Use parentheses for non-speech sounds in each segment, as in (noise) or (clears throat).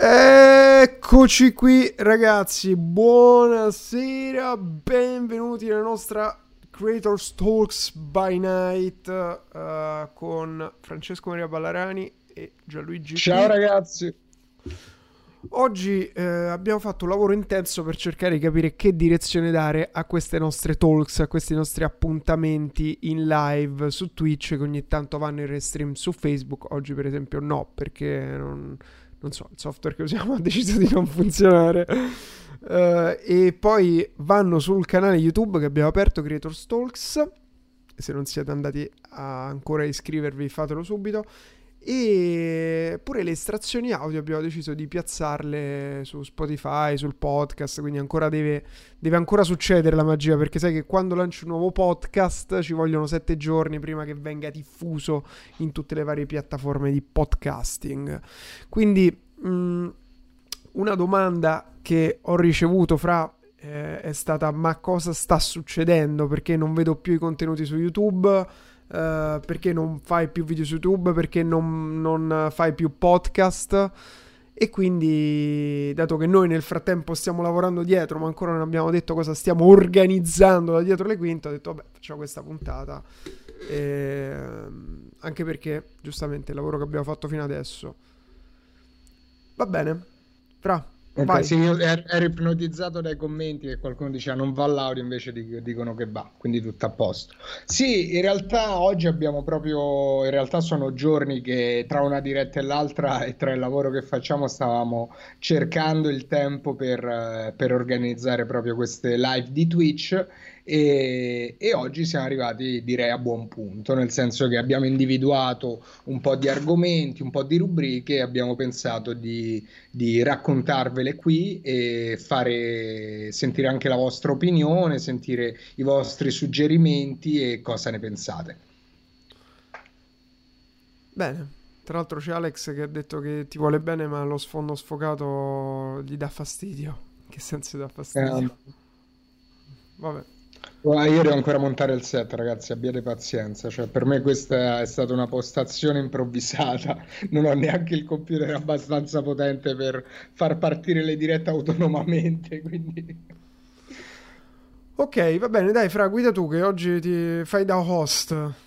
Eccoci qui ragazzi, buonasera, benvenuti nella nostra Creators Talks by Night uh, con Francesco Maria Ballarani e Gianluigi. Ciao P. ragazzi. Oggi eh, abbiamo fatto un lavoro intenso per cercare di capire che direzione dare a queste nostre talks, a questi nostri appuntamenti in live su Twitch che ogni tanto vanno in restream su Facebook. Oggi per esempio no, perché non non so, il software che usiamo (laughs) ha deciso di non funzionare. Uh, e poi vanno sul canale YouTube che abbiamo aperto, Creator Talks. Se non siete andati a ancora iscrivervi, fatelo subito. E pure le estrazioni audio abbiamo deciso di piazzarle su Spotify, sul podcast, quindi ancora deve, deve ancora succedere la magia, perché sai che quando lanci un nuovo podcast ci vogliono sette giorni prima che venga diffuso in tutte le varie piattaforme di podcasting. Quindi mh, mm, una domanda che ho ricevuto fra eh, è stata ma cosa sta succedendo? Perché non vedo più i contenuti su YouTube? Uh, perché non fai più video su YouTube, perché non, non, fai più podcast. E quindi, dato che noi nel frattempo stiamo lavorando dietro, ma ancora non abbiamo detto cosa stiamo organizzando da dietro le quinte, ho detto, vabbè, facciamo questa puntata. E, anche perché, giustamente, il lavoro che abbiamo fatto fino adesso va bene. Fra, Okay, sì, io ero ipnotizzato dai commenti che qualcuno diceva non va all'audio invece dicono che va, quindi tutto a posto. Sì, in realtà oggi abbiamo proprio, in realtà sono giorni che tra una diretta e l'altra e tra il lavoro che facciamo stavamo cercando il tempo per, per organizzare proprio queste live di Twitch e, e, oggi siamo arrivati direi a buon punto, nel senso che abbiamo individuato un po' di argomenti, un po' di rubriche abbiamo pensato di, di raccontarvele qui e fare sentire anche la vostra opinione, sentire i vostri suggerimenti e cosa ne pensate. Bene, tra l'altro c'è Alex che ha detto che ti vuole bene ma lo sfondo sfocato gli dà fastidio. Che senso dà fastidio? Eh, Vabbè. Io devo ancora montare il set, ragazzi, abbiate pazienza. Cioè, per me questa è stata una postazione improvvisata. (laughs) Non ho neanche il computer abbastanza potente per far partire le dirette autonomamente. (laughs) Quindi... Ok, va bene, dai, Fra, guida tu che oggi ti fai da host.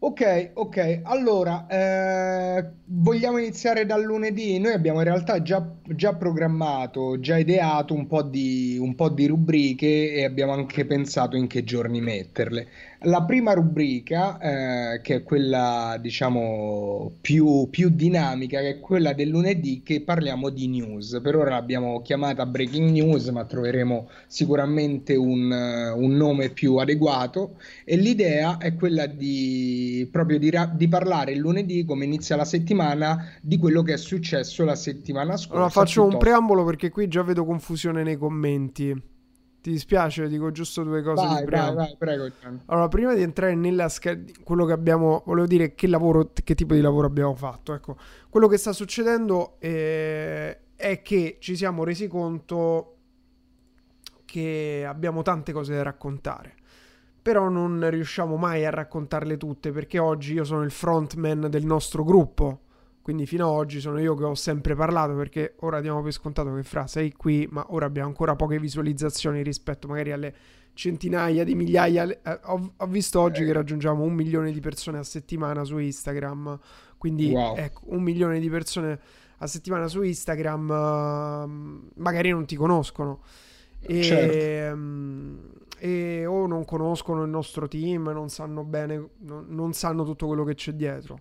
Ok, ok, allora eh, vogliamo iniziare dal lunedì? Noi abbiamo in realtà già, già programmato, già ideato un po' di, un po' di rubriche e abbiamo anche pensato in che giorni metterle. La prima rubrica, eh, che è quella diciamo più, più, dinamica, che è quella del lunedì, che parliamo di news. Per ora l'abbiamo chiamata Breaking News, ma troveremo sicuramente un, un nome più adeguato. E l'idea è quella di proprio di, di, parlare il lunedì, come inizia la settimana, di quello che è successo la settimana scorsa. Allora faccio piuttosto... un preambolo perché qui già vedo confusione nei commenti. Ti dispiace? Dico giusto due cose vai, di vai, vai, prego. Allora, prima di entrare nella scheda, quello che abbiamo, volevo dire che lavoro, che tipo di lavoro abbiamo fatto. Ecco, quello che sta succedendo è, è che ci siamo resi conto che abbiamo tante cose da raccontare. Però non riusciamo mai a raccontarle tutte perché oggi io sono il frontman del nostro gruppo quindi fino ad oggi sono io che ho sempre parlato perché ora diamo per scontato che fra sei qui, ma ora abbiamo ancora poche visualizzazioni rispetto magari alle centinaia di migliaia. Eh, ho, ho, visto oggi che raggiungiamo un milione di persone a settimana su Instagram. Quindi wow. ecco, un milione di persone a settimana su Instagram uh, magari non ti conoscono. E, certo. um, e, o non conoscono il nostro team, non sanno bene, non, non sanno tutto quello che c'è dietro.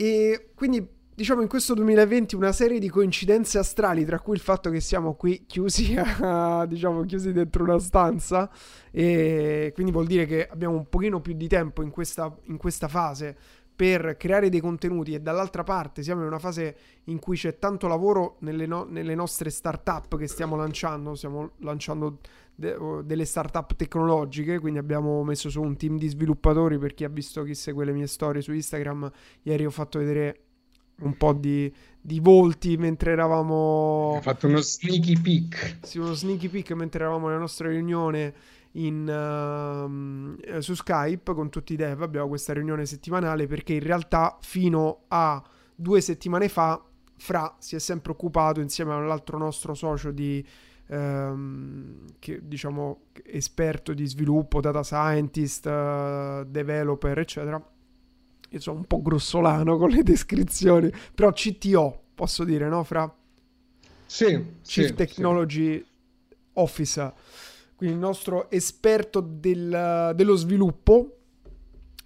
E quindi diciamo in questo 2020 una serie di coincidenze astrali, tra cui il fatto che siamo qui chiusi, (laughs) a, diciamo, chiusi dentro una stanza, e quindi vuol dire che abbiamo un pochino più di tempo in questa, in questa fase per creare dei contenuti. E dall'altra parte siamo in una fase in cui c'è tanto lavoro nelle, no- nelle nostre startup che stiamo lanciando, stiamo lanciando de- delle startup tecnologiche, quindi abbiamo messo su un team di sviluppatori per chi ha visto chi segue le mie storie su Instagram, ieri ho fatto vedere un po' di, di volti mentre eravamo... Ho fatto uno sneaky peek. Sì, uno sneaky peek mentre eravamo nella nostra riunione in, uh, su Skype con tutti i dev, abbiamo questa riunione settimanale perché in realtà fino a due settimane fa Fra si è sempre occupato insieme all'altro nostro socio di um, che, diciamo esperto di sviluppo, data scientist, uh, developer, eccetera. Io sono un po' grossolano con le descrizioni, però CTO, posso dire, no, Fra? Sì, Chief sì, Technology sì. Officer quindi il nostro esperto del, dello sviluppo,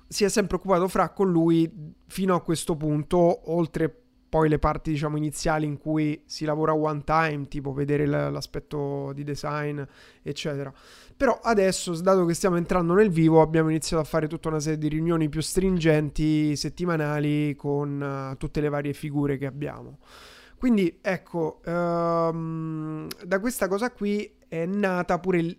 si è sempre occupato fra con lui fino a questo punto, oltre poi le parti diciamo iniziali in cui si lavora one time, tipo vedere l'aspetto di design, eccetera. Però adesso, dato che stiamo entrando nel vivo, abbiamo iniziato a fare tutta una serie di riunioni più stringenti, settimanali, con uh, tutte le varie figure che abbiamo. Quindi ecco, um, da questa cosa qui è nata pure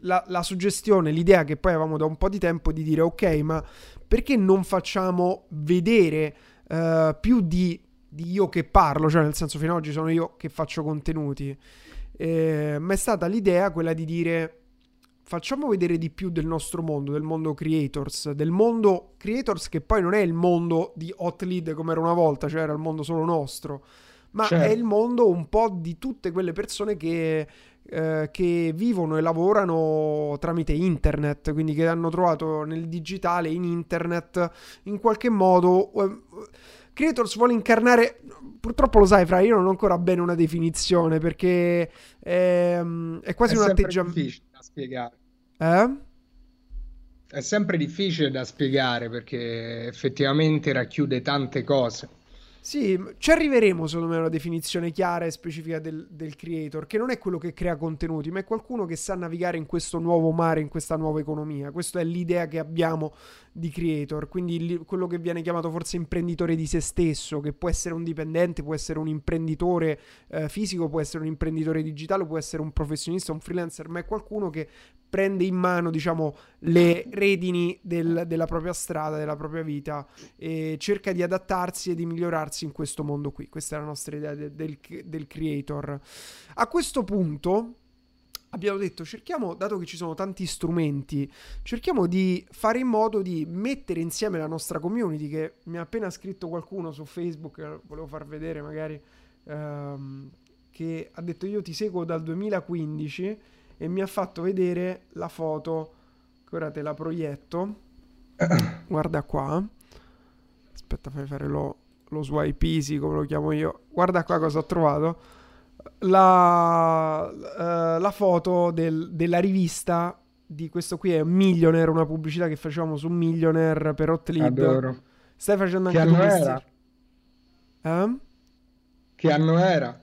la, la, suggestione, l'idea che poi avevamo da un po' di tempo di dire ok, ma perché non facciamo vedere uh, più di, di, io che parlo, cioè nel senso fino ad oggi sono io che faccio contenuti, eh, ma è stata l'idea quella di dire facciamo vedere di più del nostro mondo, del mondo creators, del mondo creators che poi non è il mondo di hot lead come era una volta, cioè era il mondo solo nostro, ma certo. è il mondo un po' di tutte quelle persone che eh, che vivono e lavorano tramite internet, quindi che hanno trovato nel digitale, in internet, in qualche modo... Eh, Creators vuole incarnare, purtroppo lo sai, Fra, io non ho ancora bene una definizione perché è, è quasi è un atteggiamento. difficile da spiegare. Eh? È sempre difficile da spiegare perché effettivamente racchiude tante cose. Sì, ci arriveremo secondo me a una definizione chiara e specifica del, del, creator, che non è quello che crea contenuti, ma è qualcuno che sa navigare in questo nuovo mare, in questa nuova economia. Questa è l'idea che abbiamo di creator, quindi quello che viene chiamato forse imprenditore di se stesso, che può essere un dipendente, può essere un imprenditore eh, fisico, può essere un imprenditore digitale, può essere un professionista, un freelancer, ma è qualcuno che prende in mano, diciamo, le redini del, della propria strada, della propria vita e cerca di adattarsi e di migliorarsi in questo mondo qui. Questa è la nostra idea de, del, del creator. A questo punto abbiamo detto cerchiamo, dato che ci sono tanti strumenti, cerchiamo di fare in modo di mettere insieme la nostra community, che mi ha appena scritto qualcuno su Facebook, volevo far vedere magari, ehm, che ha detto io ti seguo dal 2015 e mi ha fatto vedere la foto, che ora te la proietto, (clears throat) guarda qua, aspetta fai fare lo, lo swipe easy come lo chiamo io, guarda qua cosa ho trovato la, uh, la foto del, della rivista di questo qui è Millionaire, una pubblicità che facevamo su Millionaire per Hotlead. Adoro. Stai facendo anche che anno era? Eh? Che anno era?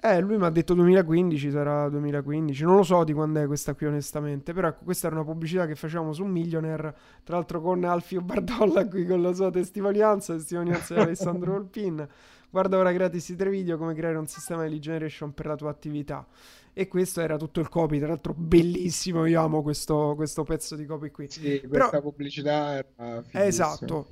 Eh, lui mi ha detto 2015, sarà 2015. Non lo so di quando è questa qui, onestamente. Però ecco, questa era una pubblicità che facevamo su Millionaire. Tra l'altro con Alfio Bardolla qui con la sua testimonianza, testimonianza di Alessandro (laughs) Volpin. Guarda ora gratis i tre video come creare un sistema di lead generation per la tua attività. E questo era tutto il copy, tra l'altro bellissimo, io amo questo, questo pezzo di copy qui. Sì, questa Però, pubblicità era Esatto.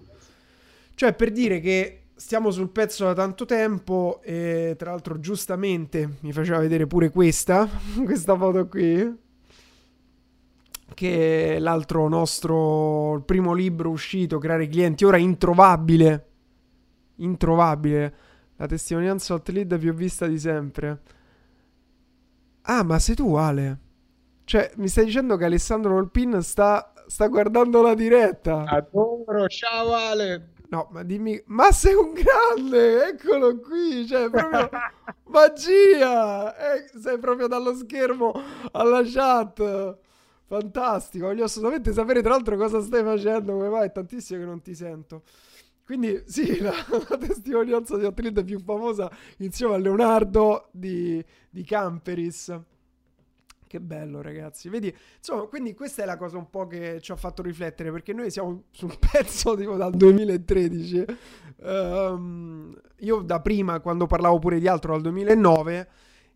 Cioè per dire che stiamo sul pezzo da tanto tempo e tra l'altro giustamente mi faceva vedere pure questa, (laughs) questa foto qui che è l'altro nostro primo libro uscito, Creare clienti, ora introvabile. Introvabile la testimonianza hot lead più vista di sempre. Ah, ma sei tu, Ale? Cioè, mi stai dicendo che Alessandro Volpin sta, sta guardando la diretta? Adoro, ciao Ale! No, ma dimmi, ma sei un grande, eccolo qui, cioè proprio (laughs) magia, eh, sei proprio dallo schermo alla chat, fantastico, voglio assolutamente sapere tra l'altro cosa stai facendo, come vai, è tantissimo che non ti sento. Quindi sì, (laughs) la, la testimonianza di Hot più famosa insieme a Leonardo di, di Camperis. Che bello, ragazzi. Vedi, insomma, quindi questa è la cosa un po' che ci ha fatto riflettere, perché noi siamo su un (laughs) pezzo tipo dal 2013. Um, ehm, io da prima, quando parlavo pure di altro, dal 2009,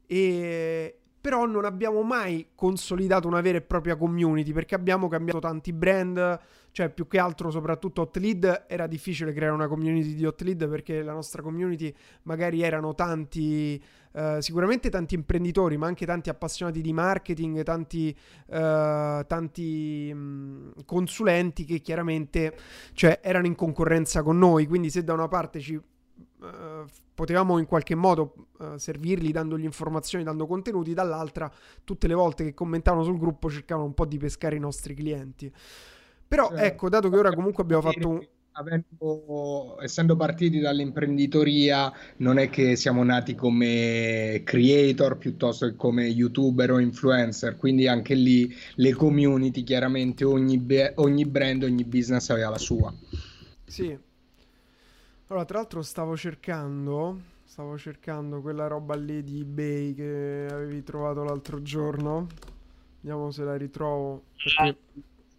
e però non abbiamo mai consolidato una vera e propria community perché abbiamo cambiato tanti brand, cioè più che altro soprattutto Hot Lead era difficile creare una community di Hot Lead perché la nostra community magari erano tanti eh, sicuramente tanti imprenditori ma anche tanti appassionati di marketing tanti, eh, tanti mh, consulenti che chiaramente cioè, erano in concorrenza con noi. Quindi se da una parte ci Uh, potevamo in qualche modo uh, servirli dandogli informazioni, dando contenuti, dall'altra tutte le volte che commentavano sul gruppo cercavano un po' di pescare i nostri clienti. Però cioè, ecco, dato che ora comunque abbiamo fatto un... Avendo, essendo partiti dall'imprenditoria, non è che siamo nati come creator piuttosto che come youtuber o influencer, quindi anche lì le community, chiaramente ogni, ogni brand, ogni business aveva la sua. Sì, allora, tra l'altro stavo cercando, stavo cercando quella roba lì di eBay che avevi trovato l'altro giorno. Vediamo se la ritrovo. Perché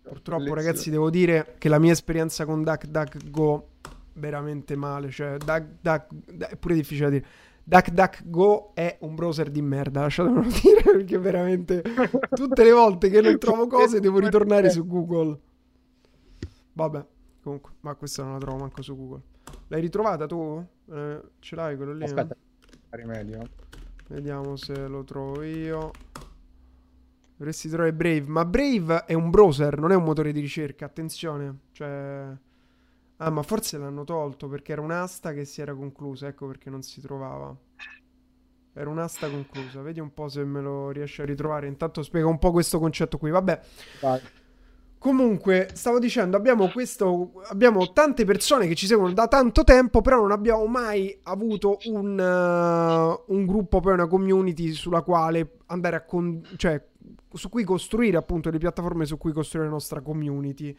purtroppo, ragazzi, devo dire che la mia esperienza con DuckDuckGo veramente male. Cioè, Duck, è pure difficile da dire. DuckDuckGo è un browser di merda, lasciatemelo (laughs) dire, perché veramente tutte le volte che non trovo cose devo ritornare su Google. Vabbè, comunque, ma questa non la trovo manco su Google. L'hai ritrovata tu? Eh, ce l'hai quello lì? Aspetta, rimedio. Vediamo se lo trovo io. Dovresti trovare Brave. Ma Brave è un browser, non è un motore di ricerca. Attenzione. Cioè... Ah, ma forse l'hanno tolto perché era un'asta che si era conclusa. Ecco perché non si trovava. Era un'asta conclusa. Vedi un po' se me lo riesci a ritrovare. Intanto spiega un po' questo concetto qui. Vabbè. Vai. Comunque, stavo dicendo, abbiamo, questo, abbiamo tante persone che ci seguono da tanto tempo, però non abbiamo mai avuto un, uh, un gruppo, poi una community sulla quale andare a... Con- cioè, su cui costruire appunto le piattaforme su cui costruire la nostra community.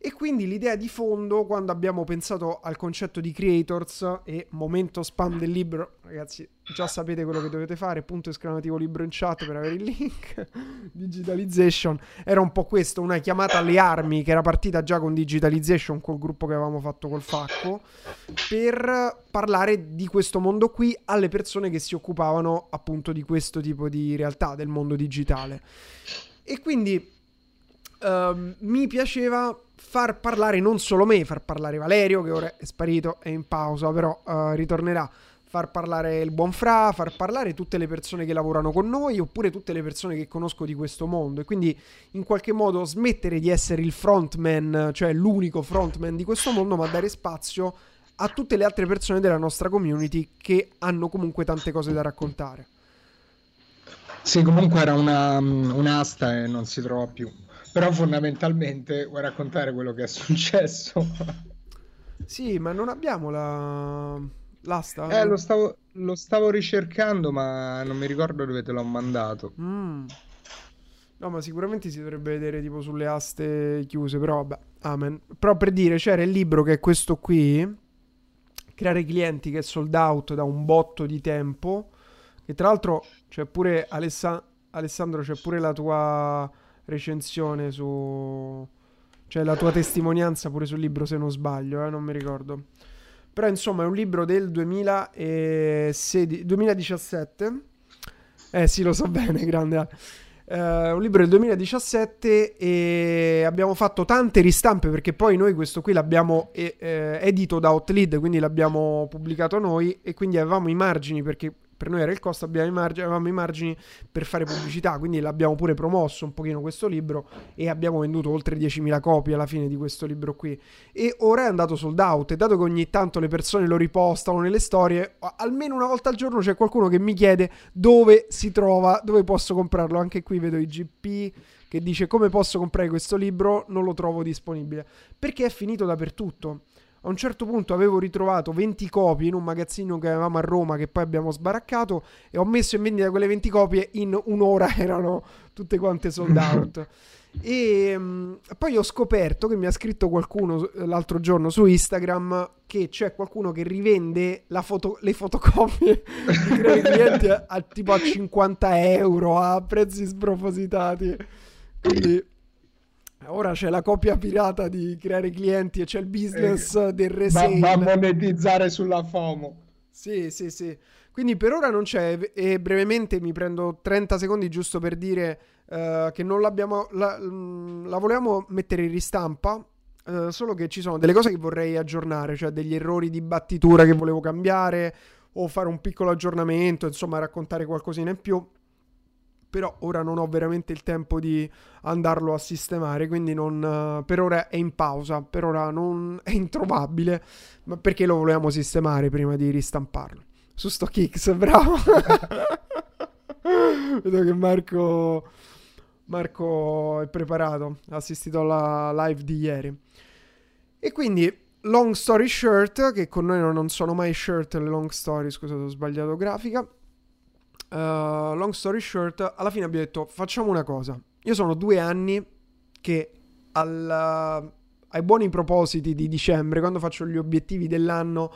E quindi l'idea di fondo, quando abbiamo pensato al concetto di creators e momento spam del libro, ragazzi, già sapete quello che dovete fare, punto esclamativo libro in chat per avere il link, (laughs) digitalization, era un po' questo, una chiamata alle armi che era partita già con digitalization, col gruppo che avevamo fatto col Facco, per parlare di questo mondo qui alle persone che si occupavano appunto di questo tipo di realtà, del mondo digitale. E quindi uh, mi piaceva far parlare non solo me, far parlare Valerio che ora è sparito, è in pausa, però uh, ritornerà. Far parlare il buon Fra, far parlare tutte le persone che lavorano con noi oppure tutte le persone che conosco di questo mondo e quindi in qualche modo smettere di essere il frontman, cioè l'unico frontman di questo mondo, ma dare spazio a tutte le altre persone della nostra community che hanno comunque tante cose da raccontare. Sì, comunque era una, un'asta e non si trova più. Però fondamentalmente vuoi raccontare quello che è successo? sì, ma non abbiamo la... l'asta? Eh, lo stavo, lo stavo ricercando, ma non mi ricordo dove te l'ho mandato. Mm. No, ma sicuramente si dovrebbe vedere tipo sulle aste chiuse, però vabbè, amen. Però per dire, c'era il libro che è questo qui, Creare clienti, che è sold out da un botto di tempo, e tra l'altro c'è pure Alessa- Alessandro, c'è pure la tua recensione su... cioè la tua testimonianza pure sul libro se non sbaglio, eh, non mi ricordo. Però insomma è un libro del 2016, 2017. Eh sì, lo so bene, grande. Uh, un libro del 2017 e abbiamo fatto tante ristampe perché poi noi questo qui l'abbiamo eh, edito da Outlead, quindi l'abbiamo pubblicato noi e quindi avevamo i margini perché per noi era il costo, i margini, avevamo i margini per fare pubblicità, quindi l'abbiamo pure promosso un pochino questo libro e abbiamo venduto oltre 10.000 copie alla fine di questo libro qui. E ora è andato sold out e dato che ogni tanto le persone lo ripostano nelle storie, almeno una volta al giorno c'è qualcuno che mi chiede dove si trova, dove posso comprarlo. Anche qui vedo i GP che dice come posso comprare questo libro, non lo trovo disponibile, perché è finito dappertutto. A un certo punto avevo ritrovato 20 copie in un magazzino che avevamo a Roma che poi abbiamo sbaraccato e ho messo in vendita quelle 20 copie in un'ora (laughs) erano tutte quante sold (laughs) out. E um, poi ho scoperto che mi ha scritto qualcuno l'altro giorno su Instagram che c'è qualcuno che rivende foto, le fotocopie (laughs) di clienti a, a, tipo a 50 euro a prezzi spropositati. Quindi Ora c'è la copia pirata di creare clienti e c'è il business eh, del resale. Va, va a monetizzare sulla FOMO. Sì, sì, sì. Quindi per ora non c'è e brevemente mi prendo 30 secondi giusto per dire uh, che non l'abbiamo la, mm, la, volevamo mettere in ristampa, uh, solo che ci sono delle cose che vorrei aggiornare, cioè degli errori di battitura che volevo cambiare o fare un piccolo aggiornamento, insomma, raccontare qualcosina in più. Però ora non ho veramente il tempo di andarlo a sistemare, quindi non, uh, per ora è in pausa, per ora non (laughs) è introvabile, ma perché lo volevamo sistemare prima di ristamparlo. Su StockX, (laughs) bravo. (laughs) Vedo che Marco, Marco è preparato, ha assistito alla live di ieri. E quindi long story short, che con noi non sono mai shirt le long story, scusate ho sbagliato grafica. Uh, long story short, alla fine abbiamo detto facciamo una cosa. Io sono due anni che al, ai buoni propositi di dicembre, quando faccio gli obiettivi dell'anno,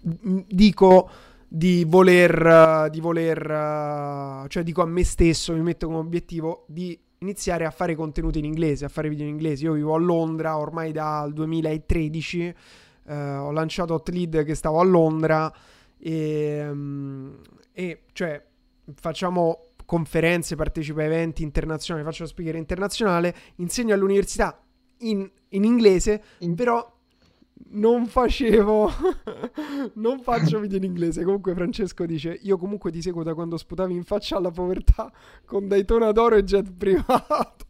dico di voler, di voler, cioè dico a me stesso, mi metto come obiettivo di iniziare a fare contenuti in inglese, a fare video in inglese. Io vivo a Londra ormai dal 2013, eh, ho lanciato Hotlead che stavo a Londra e, um, e cioè facciamo conferenze, partecipo a eventi internazionali, faccio lo speaker internazionale, insegno all'università in, in inglese, in... però non facevo (laughs) non faccio video in inglese. Comunque Francesco dice io comunque ti seguo da quando sputavi in faccia alla povertà con Daytona d'oro e jet privato.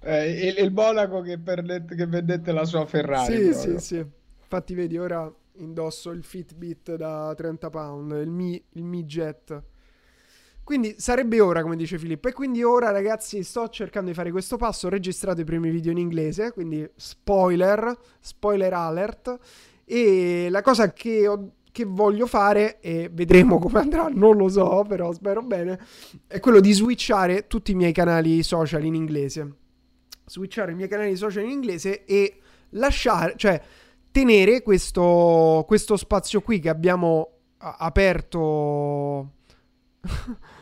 Eh, il, il Monaco che, perdette, che vendette la sua Ferrari sì proprio. sì sì. Infatti vedi ora indosso il Fitbit da 30 pound il Mi, il Mi Jet quindi sarebbe ora, come dice Filippo. E quindi ora, ragazzi, sto cercando di fare questo passo. Ho registrato i primi video in inglese, quindi spoiler, spoiler alert. E la cosa che, ho, che voglio fare, e vedremo come andrà, non lo so, però spero bene, è quello di switchare tutti i miei canali social in inglese. Switchare i miei canali social in inglese e lasciare, cioè tenere questo, questo spazio qui che abbiamo aperto (laughs)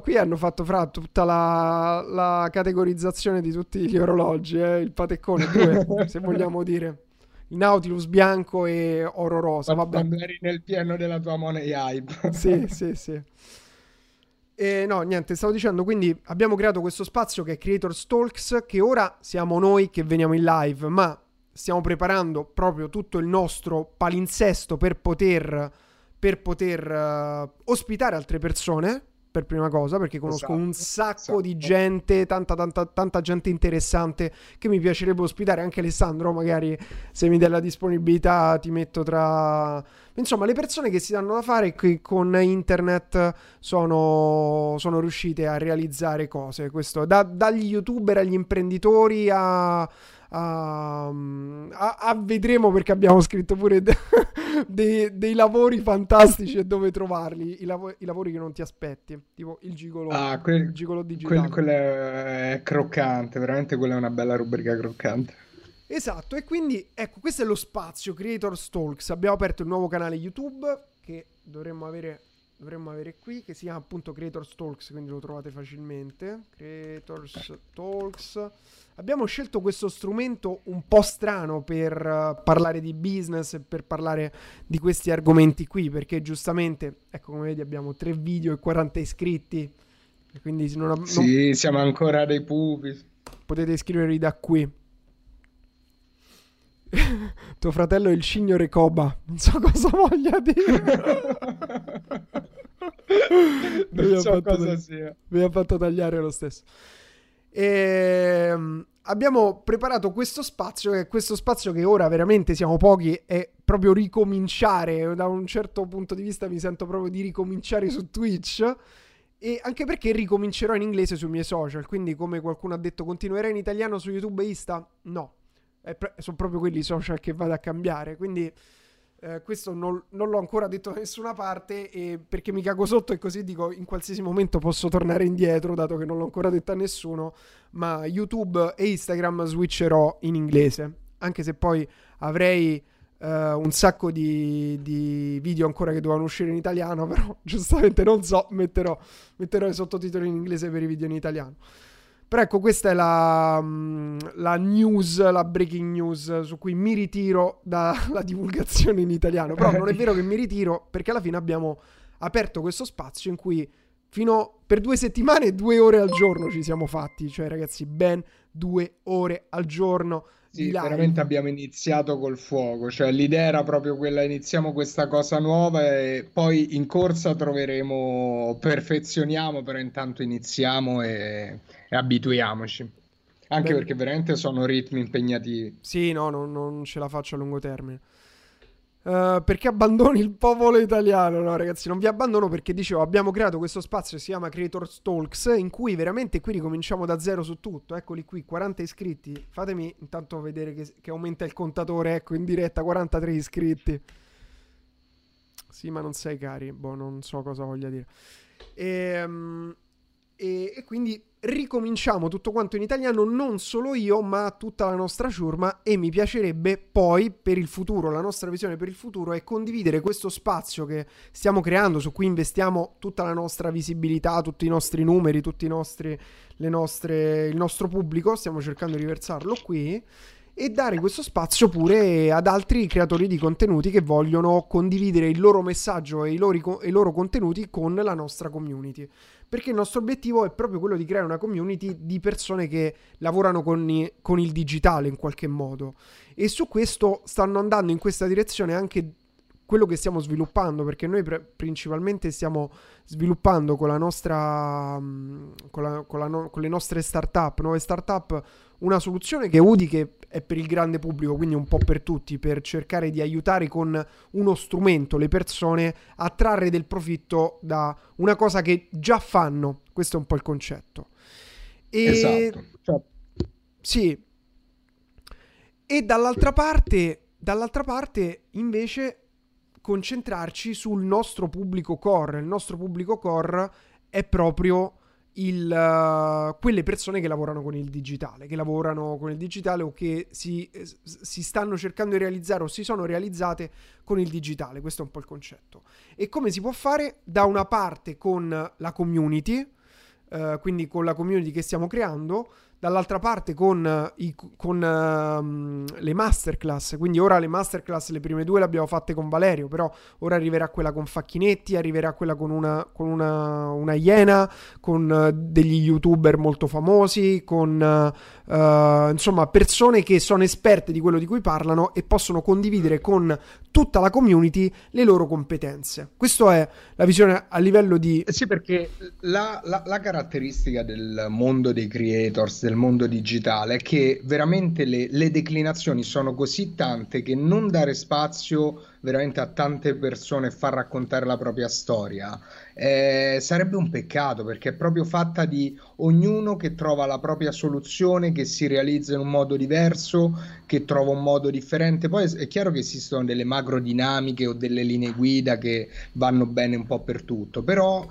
Qui hanno fatto fra tutta la, la, categorizzazione di tutti gli orologi, eh? il pateccone (laughs) 2, se vogliamo dire. Il Nautilus bianco e oro rosa. Vabbè. Quando eri nel pieno della tua money hype. (laughs) sì, sì, sì. E no, niente, stavo dicendo, quindi abbiamo creato questo spazio che è Creators Talks, che ora siamo noi che veniamo in live, ma stiamo preparando proprio tutto il nostro palinsesto per poter, per poter uh, ospitare altre persone per prima cosa, perché conosco esatto, un sacco esatto. di gente, tanta, tanta, tanta gente interessante che mi piacerebbe ospitare. Anche Alessandro, magari se mi dai la disponibilità ti metto tra... Insomma, le persone che si danno da fare che con internet sono, sono riuscite a realizzare cose. Questo, da, dagli youtuber agli imprenditori a a, a, a, vedremo perché abbiamo scritto pure de, (laughs) de, dei lavori fantastici e dove trovarli, i, lav- i, lavori che non ti aspetti, tipo il gigolo, ah, quel, il gigolo digitale. Quel, quello è croccante, veramente quella è una bella rubrica croccante. Esatto, e quindi ecco, questo è lo spazio Creator Talks. Abbiamo aperto il nuovo canale YouTube che dovremmo avere dovremmo avere qui che si chiama appunto Creators Talks, quindi lo trovate facilmente. Creators Talks. Abbiamo scelto questo strumento un po' strano per uh, parlare di business e per parlare di questi argomenti qui, perché giustamente, ecco come vedi, abbiamo 3 video e 40 iscritti. Quindi non, non... Sì, siamo ancora dei pupi. Potete iscrivervi da qui. (laughs) Tuo fratello è il signore Coba. Non so cosa voglia dire. non so cosa tagli- sia. Mi ha fatto tagliare lo stesso. E, ehm, abbiamo preparato questo spazio, che è questo spazio che ora veramente siamo pochi e proprio ricominciare, da un certo punto di vista mi sento proprio di ricominciare su Twitch. E anche perché ricomincerò in inglese sui miei social. Quindi, come qualcuno ha detto, continuerei in italiano su YouTube e Insta? No pre- sono proprio quelli social che vado a cambiare. Quindi eh, questo non, non, l'ho ancora detto da nessuna parte e perché mi cago sotto e così dico in qualsiasi momento posso tornare indietro dato che non l'ho ancora detto a nessuno, ma YouTube e Instagram switcherò in inglese, anche se poi avrei uh, un sacco di, di, video ancora che dovevano uscire in italiano, (laughs) però giustamente non so, metterò, metterò i sottotitoli in inglese per i video in italiano. Però ecco, questa è la, mm, la, news, la breaking news su cui mi ritiro dalla (laughs) divulgazione in italiano. Però non è vero che mi ritiro perché alla fine abbiamo aperto questo spazio in cui fino per due settimane, due ore al giorno ci siamo fatti. Cioè ragazzi, ben due ore al giorno. Sì, veramente abbiamo iniziato col fuoco, cioè l'idea era proprio quella, iniziamo questa cosa nuova e poi in corsa troveremo, perfezioniamo, però intanto iniziamo e, e abituiamoci. Anche Beh, perché veramente sono ritmi impegnativi. Sì, no, no, non ce la faccio a lungo termine. Uh, perché abbandoni il popolo italiano? No, ragazzi, non vi abbandono perché dicevo, abbiamo creato questo spazio che si chiama Creators Talks, in cui veramente qui ricominciamo da zero su tutto. Eccoli qui, 40 iscritti. Fatemi intanto vedere che, che aumenta il contatore, ecco, in diretta, 43 iscritti. Sì, ma non sei cari, boh, non so cosa voglia dire. E, um, e, e quindi ricominciamo tutto quanto in italiano, non solo io, ma tutta la nostra ciurma e mi piacerebbe poi per il futuro, la nostra visione per il futuro è condividere questo spazio che stiamo creando, su cui investiamo tutta la nostra visibilità, tutti i nostri numeri, tutti i nostri, nostre, il nostro pubblico, stiamo cercando di versarlo qui e dare questo spazio pure ad altri creatori di contenuti che vogliono condividere il loro messaggio e i loro, i loro contenuti con la nostra community perché il nostro obiettivo è proprio quello di creare una community di persone che lavorano con, i, con il digitale in qualche modo. E su questo stanno andando in questa direzione anche quello che stiamo sviluppando, perché noi pre- principalmente stiamo sviluppando con la nostra mm, con, la, con, la no, con le nostre startup, nuove startup, una soluzione che Udi che è per il grande pubblico, quindi un po' per tutti, per cercare di aiutare con uno strumento le persone a trarre del profitto da una cosa che già fanno. Questo è un po' il concetto. E... Esatto. Cioè... Sì. E dall'altra parte, dall'altra parte, invece, concentrarci sul nostro pubblico core. Il nostro pubblico core è proprio il, uh, quelle persone che lavorano con il digitale, che lavorano con il digitale o che si, si, stanno cercando di realizzare o si sono realizzate con il digitale. Questo è un po' il concetto. E come si può fare? Da una parte con la community, uh, quindi con la community che stiamo creando, dall'altra parte con, i, con uh, le masterclass, quindi ora le masterclass, le prime due le abbiamo fatte con Valerio, però ora arriverà quella con Facchinetti, arriverà quella con una, con una, una iena, con uh, degli youtuber molto famosi, con uh, insomma persone che sono esperte di quello di cui parlano e possono condividere con tutta la community le loro competenze. Questa è la visione a livello di... Eh sì, perché la, la, la caratteristica del mondo dei creators, del mondo digitale è che veramente le, le, declinazioni sono così tante che non dare spazio veramente a tante persone e far raccontare la propria storia eh, sarebbe un peccato perché è proprio fatta di ognuno che trova la propria soluzione, che si realizza in un modo diverso, che trova un modo differente. Poi è chiaro che esistono delle macro dinamiche o delle linee guida che vanno bene un po' per tutto, però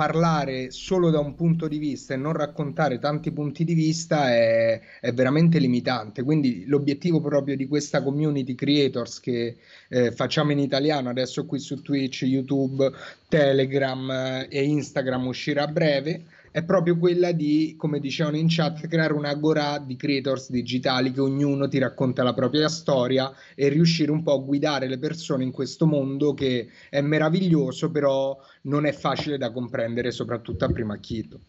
parlare solo da un punto di vista e non raccontare tanti punti di vista è, è veramente limitante. Quindi l'obiettivo proprio di questa community creators che eh, facciamo in italiano adesso qui su Twitch, YouTube, Telegram eh, e Instagram uscirà a breve è proprio quella di, come dicevano in chat, creare un'agora di creators digitali che ognuno ti racconta la propria storia e riuscire un po' a guidare le persone in questo mondo che è meraviglioso, però non è facile da comprendere, soprattutto a prima acchito.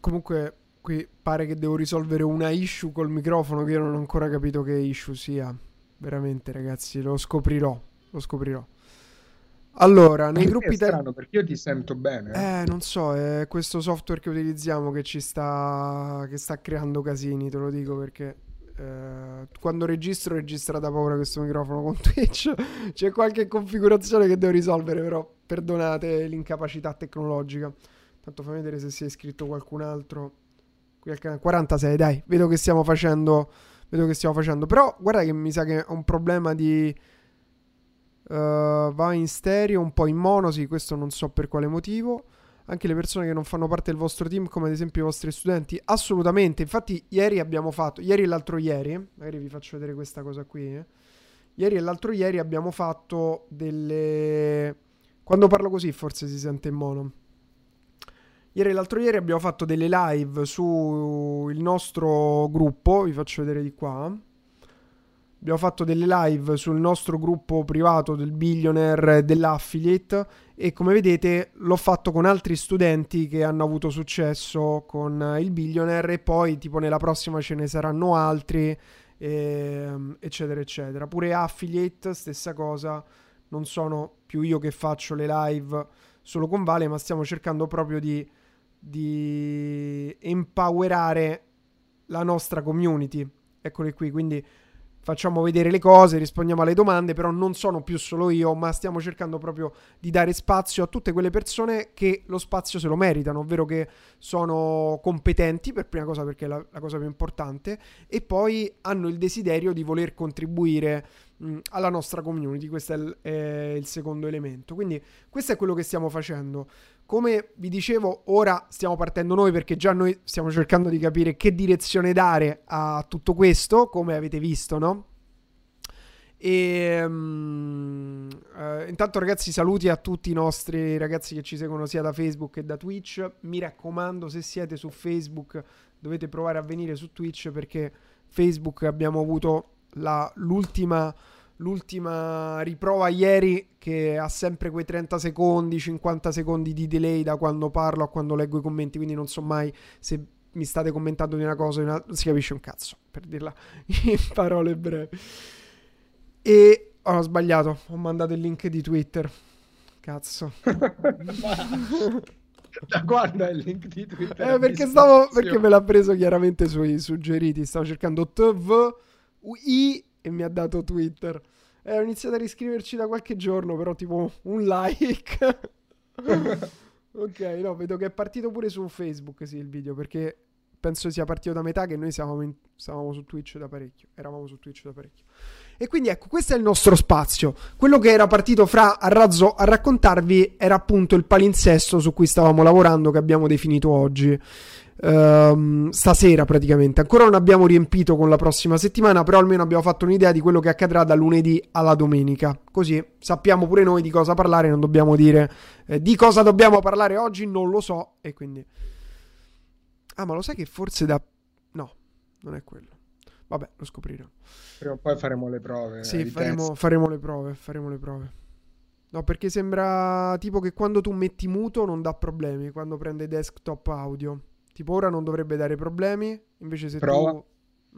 Comunque, qui pare che devo risolvere una issue col microfono che io non ho ancora capito che issue sia. Veramente, ragazzi, lo scoprirò. Lo scoprirò. Allora, nei gruppi italiani... perché io ti sento bene. Eh, non so, è questo software che utilizziamo che ci sta... che sta creando casini, te lo dico perché... Eh, quando registro registra da paura questo microfono con (laughs) Twitch. C'è qualche configurazione che devo risolvere però perdonate l'incapacità tecnologica. Tanto fammi vedere se si è iscritto qualcun altro qui al canale. 46 dai vedo che stiamo facendo vedo che stiamo facendo. Però guarda che mi sa che ho un problema di Uh, va in stereo, un po' in mono, sì, questo non so per quale motivo. Anche le persone che non fanno parte del vostro team, come ad esempio i vostri studenti, assolutamente. Infatti, ieri abbiamo fatto, ieri e l'altro ieri, magari vi faccio vedere questa cosa qui. Eh. Ieri e l'altro ieri abbiamo fatto delle. Quando parlo così, forse si sente in mono. Ieri e l'altro ieri abbiamo fatto delle live sul nostro gruppo, vi faccio vedere di qua. Abbiamo fatto delle live sul nostro gruppo privato del billionaire dell'affiliate e come vedete l'ho fatto con altri studenti che hanno avuto successo con il billionaire e poi tipo nella prossima ce ne saranno altri ehm, eccetera eccetera. Pure affiliate stessa cosa, non sono più io che faccio le live solo con Vale ma stiamo cercando proprio di, di empowerare la nostra community. Eccole qui, quindi facciamo vedere le cose, rispondiamo alle domande, però non sono più solo io, ma stiamo cercando proprio di dare spazio a tutte quelle persone che lo spazio se lo meritano, ovvero che sono competenti, per prima cosa perché è la, la cosa più importante, e poi hanno il desiderio di voler contribuire mh, alla nostra community, questo è il, è il secondo elemento. Quindi questo è quello che stiamo facendo. Come vi dicevo, ora stiamo partendo noi perché già noi stiamo cercando di capire che direzione dare a tutto questo, come avete visto, no? E um, uh, intanto, ragazzi, saluti a tutti i nostri ragazzi che ci seguono sia da Facebook che da Twitch. Mi raccomando, se siete su Facebook, dovete provare a venire su Twitch perché Facebook abbiamo avuto la, l'ultima l'ultima riprova ieri che ha sempre quei 30 secondi, 50 secondi di delay da quando parlo a quando leggo i commenti, quindi non so mai se mi state commentando di una cosa, una... non si capisce un cazzo, per dirla (laughs) in parole brevi. E oh, ho sbagliato, ho mandato il link di Twitter. Cazzo. Da (laughs) guarda il link di Twitter. Eh, perché, stavo, perché me l'ha preso chiaramente sui suggeriti. Stavo cercando TV, I e mi ha dato Twitter. E ho iniziato a riscriverci da qualche giorno, però tipo un like. (laughs) ok, no, vedo che è partito pure su Facebook, sì, il video, perché penso sia partito da metà che noi stavamo, in, stavamo su Twitch da parecchio. Eravamo su Twitch da parecchio. E quindi ecco, questo è il nostro spazio. Quello che era partito fra a razzo a raccontarvi era appunto il palinsesto su cui stavamo lavorando che abbiamo definito oggi. Um, stasera praticamente. Ancora non abbiamo riempito con la prossima settimana, però almeno abbiamo fatto un'idea di quello che accadrà da lunedì alla domenica. Così sappiamo pure noi di cosa parlare, non dobbiamo dire eh, di cosa dobbiamo parlare oggi, non lo so. E quindi... Ah, ma lo sai che forse da... No, non è quello. Vabbè, lo scopriremo. Prima o poi faremo le prove. Sì, faremo, faremo le prove, faremo le prove. No, perché sembra tipo che quando tu metti muto non dà problemi, quando prende desktop audio. Tipo ora non dovrebbe dare problemi, invece se Prova. tu...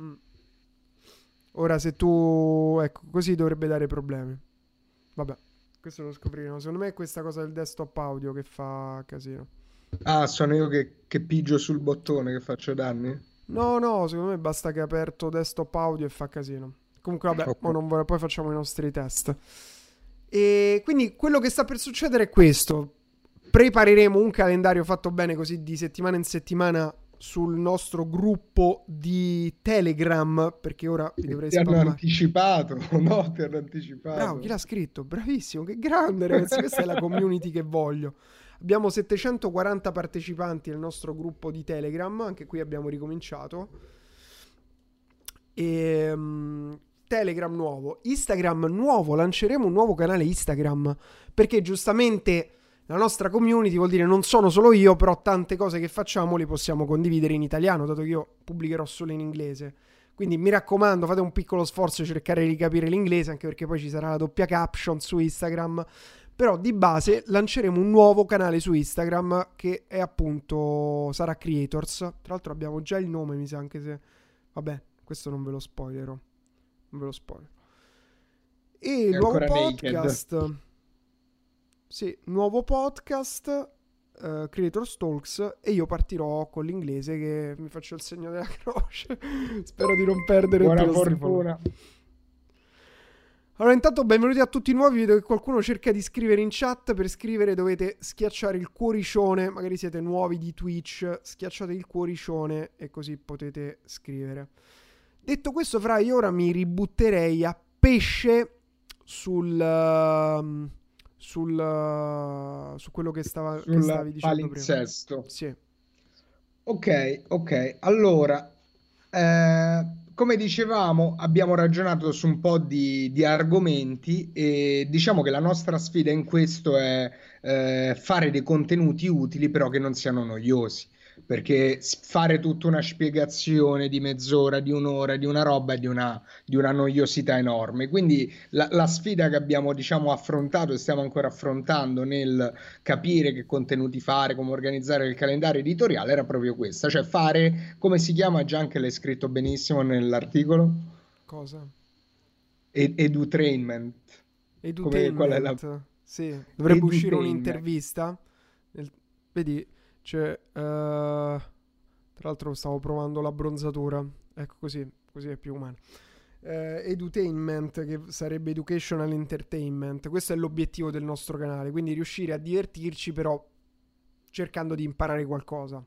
Mm. Ora se tu... Ecco, così dovrebbe dare problemi. Vabbè, questo lo scopriremo. Secondo me è questa cosa del desktop audio che fa casino. Ah, sono io che, che pigio sul bottone che faccio danni? No, no, secondo me basta che aperto desktop audio e fa casino. Comunque vabbè, okay. non vorrei, poi facciamo i nostri test. E quindi quello che sta per succedere è questo prepareremo un calendario fatto bene così di settimana in settimana sul nostro gruppo di Telegram perché ora vi dovrei ti hanno anticipato (laughs) no ti hanno anticipato. Bravo chi l'ha scritto? Bravissimo che grande ragazzi questa è la community che voglio. Abbiamo 740 partecipanti nel nostro gruppo di Telegram anche qui abbiamo ricominciato. E um, Telegram nuovo Instagram nuovo lanceremo un nuovo canale Instagram perché giustamente la nostra community vuol dire non sono solo io, però tante cose che facciamo le possiamo condividere in italiano, dato che io pubblicherò solo in inglese. Quindi mi raccomando, fate un piccolo sforzo cercare di capire l'inglese, anche perché poi ci sarà la doppia caption su Instagram. Però di base lanceremo un nuovo canale su Instagram che è appunto sarà Creators. Tra l'altro abbiamo già il nome, mi sa, anche se... Vabbè, questo non ve lo spoilerò. Non ve lo spoiler. E il nuovo podcast... Naked sì, nuovo podcast, uh, Creator Talks, e io partirò con l'inglese che mi faccio il segno della (laughs) croce. Spero di non perdere Buona fortuna. Allora, intanto benvenuti a tutti i nuovi. Vedo che qualcuno cerca di scrivere in chat. Per scrivere dovete schiacciare il cuoricione. Magari siete nuovi di Twitch. Schiacciate il cuoricione e così potete scrivere. Detto questo, fra io ora mi ributterei a pesce sul. Uh, sul, su quello che, stava, che stavi dicendo palinsesto. prima. Sì. Ok, ok. Allora, eh, come dicevamo, abbiamo ragionato su un po' di, di, argomenti e diciamo che la nostra sfida in questo è eh, fare dei contenuti utili, però che non siano noiosi perché fare tutta una spiegazione di mezz'ora, di un'ora, di una roba è di una, di una noiosità enorme. Quindi la, la, sfida che abbiamo diciamo, affrontato e stiamo ancora affrontando nel capire che contenuti fare, come organizzare il calendario editoriale era proprio questa, cioè fare, come si chiama, già anche l'hai scritto benissimo nell'articolo? Cosa? Ed- edutrainment. Edutainment. La... Sì, dovrebbe uscire un'intervista. Vedi, cioè, uh, tra l'altro stavo provando la bronzatura. Ecco così, così è più umano. Uh, edutainment, che sarebbe educational entertainment. Questo è l'obiettivo del nostro canale, quindi riuscire a divertirci però cercando di imparare qualcosa.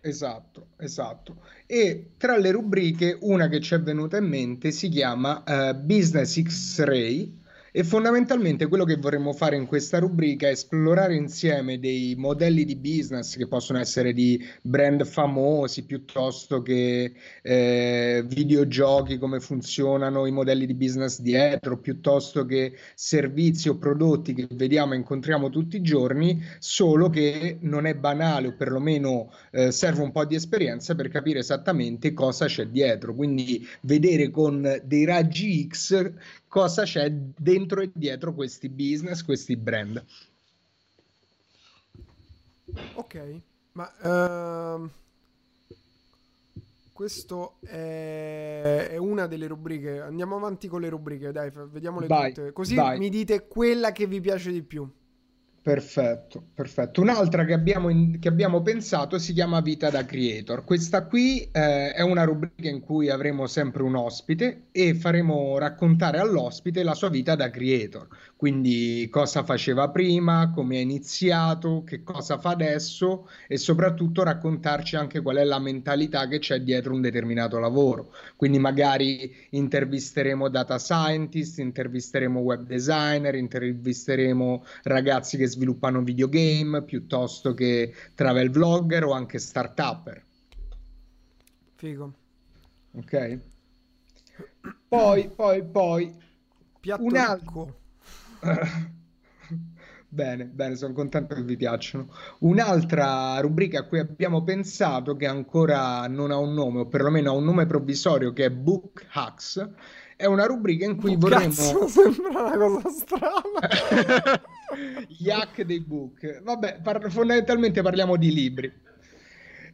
Esatto, esatto. E tra le rubriche, una che ci è venuta in mente si chiama uh, Business X-Ray e fondamentalmente quello che vorremmo fare in questa rubrica è esplorare insieme dei modelli di business che possono essere di brand famosi piuttosto che eh, videogiochi, come funzionano i modelli di business dietro, piuttosto che servizi o prodotti che vediamo e incontriamo tutti i giorni, solo che non è banale o perlomeno eh, serve un po' di esperienza per capire esattamente cosa c'è dietro. Quindi vedere con dei raggi X cosa c'è dentro e dietro questi business, questi brand. Ok, ma uh, questo è, è, una delle rubriche. Andiamo avanti con le rubriche, dai, vediamole vai, tutte. Così vai. mi dite quella che vi piace di più. Perfetto, perfetto. Un'altra che abbiamo, in, che abbiamo, pensato si chiama Vita da Creator. Questa qui eh, è una rubrica in cui avremo sempre un ospite e faremo raccontare all'ospite la sua vita da creator. Quindi cosa faceva prima, come ha iniziato, che cosa fa adesso e soprattutto raccontarci anche qual è la mentalità che c'è dietro un determinato lavoro. Quindi magari intervisteremo data scientist, intervisteremo web designer, intervisteremo ragazzi che sviluppano videogame piuttosto che travel vlogger o anche start-upper. Figo. Ok. Poi, poi, poi... Piatto un altro... (laughs) bene, bene, sono contento che vi piacciono. Un'altra rubrica a cui abbiamo pensato che ancora non ha un nome, o perlomeno ha un nome provvisorio, che è Book Hacks, è una rubrica in cui oh, vorremmo... Cazzo, (laughs) sembra una cosa strana. (laughs) Gli hack dei book. Vabbè, par- fondamentalmente parliamo di libri.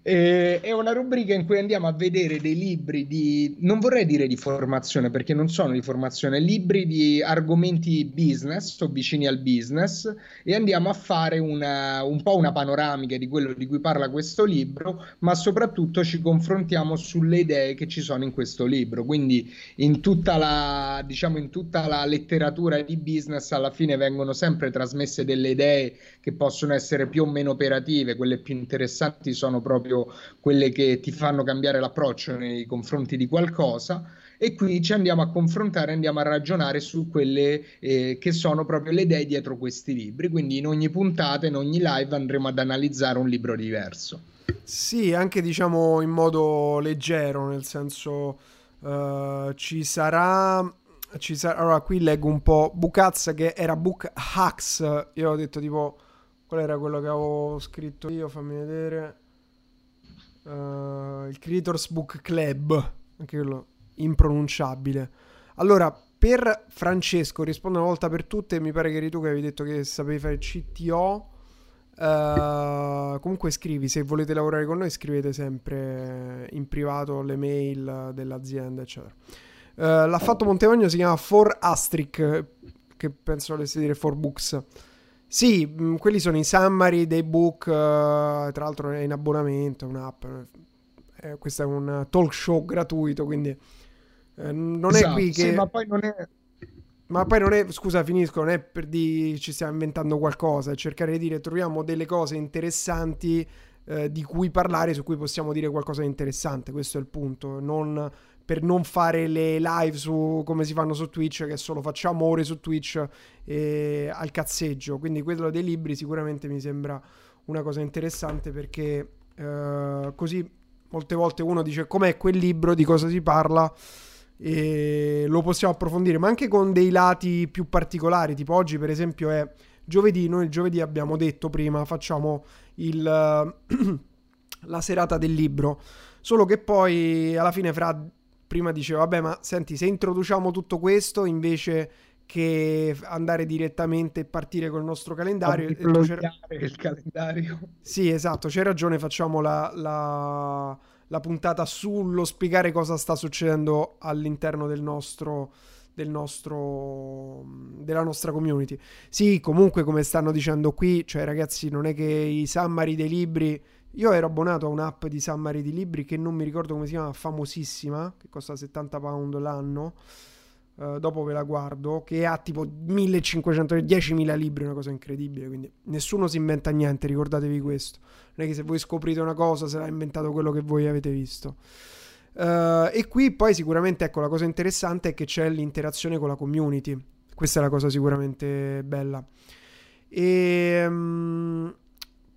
Eh, è una rubrica in cui andiamo a vedere dei libri di, non vorrei dire di formazione perché non sono di formazione, libri di argomenti business o vicini al business e andiamo a fare una, un po' una panoramica di quello di cui parla questo libro, ma soprattutto ci confrontiamo sulle idee che ci sono in questo libro. Quindi in tutta la, diciamo, in tutta la letteratura di business alla fine vengono sempre trasmesse delle idee che possono essere più o meno operative, quelle più interessanti sono proprio proprio quelle che ti fanno cambiare l'approccio nei confronti di qualcosa e qui ci andiamo a confrontare, andiamo a ragionare su quelle eh, che sono proprio le idee dietro questi libri, quindi in ogni puntata, in ogni live andremo ad analizzare un libro diverso. Sì, anche diciamo in modo leggero, nel senso uh, ci sarà ci sarà, allora qui leggo un po' Bucazza che era Book Hacks, io ho detto tipo qual era quello che avevo scritto io, fammi vedere uh, il Creators Book Club, anche quello impronunciabile. Allora, per Francesco, rispondo una volta per tutte, mi pare che eri tu che avevi detto che sapevi fare CTO. Uh, eh, comunque scrivi, se volete lavorare con noi scrivete sempre in privato le mail dell'azienda, eccetera. Uh, l'ha fatto Montevagno, si chiama For Astric, che penso volesse dire For Books. Sì, mm, quelli sono i summary dei book, uh, tra l'altro è in abbonamento, è un'app. Eh, questo è un talk show gratuito, quindi eh, non esatto, è qui che... Sì, ma poi non è... Ma poi non è, scusa, finisco, non è per dire ci stiamo inventando qualcosa, è cercare di dire troviamo delle cose interessanti eh, di cui parlare, su cui possiamo dire qualcosa di interessante, questo è il punto, non per non fare le live su come si fanno su Twitch, che solo facciamo ore su Twitch eh, al cazzeggio. Quindi quello dei libri sicuramente mi sembra una cosa interessante perché eh, così molte volte uno dice com'è quel libro, di cosa si parla? E lo possiamo approfondire, ma anche con dei lati più particolari, tipo oggi per esempio è giovedì, noi il giovedì abbiamo detto prima facciamo il, (clears throat) la serata del libro, solo che poi alla fine Fra prima diceva vabbè ma senti se introduciamo tutto questo invece che andare direttamente e partire col nostro calendario. il calendario. Sì, esatto, c'hai ragione, facciamo la, la, la, puntata sullo spiegare cosa sta succedendo all'interno del nostro, del nostro, della nostra community. Sì, comunque come stanno dicendo qui, cioè ragazzi, non è che i summary dei libri... Io ero abbonato a un'app di summary di libri che non mi ricordo come si chiama, famosissima, che costa 70 pound l'anno Uh, dopo ve la guardo, che ha tipo 1500, 10.000 libri, una cosa incredibile, quindi nessuno si inventa niente, ricordatevi questo. Non è che se voi scoprite una cosa, sarà inventato quello che voi avete visto. Uh, e qui poi sicuramente, ecco, la cosa interessante è che c'è l'interazione con la community. Questa è la cosa sicuramente bella. E... Um,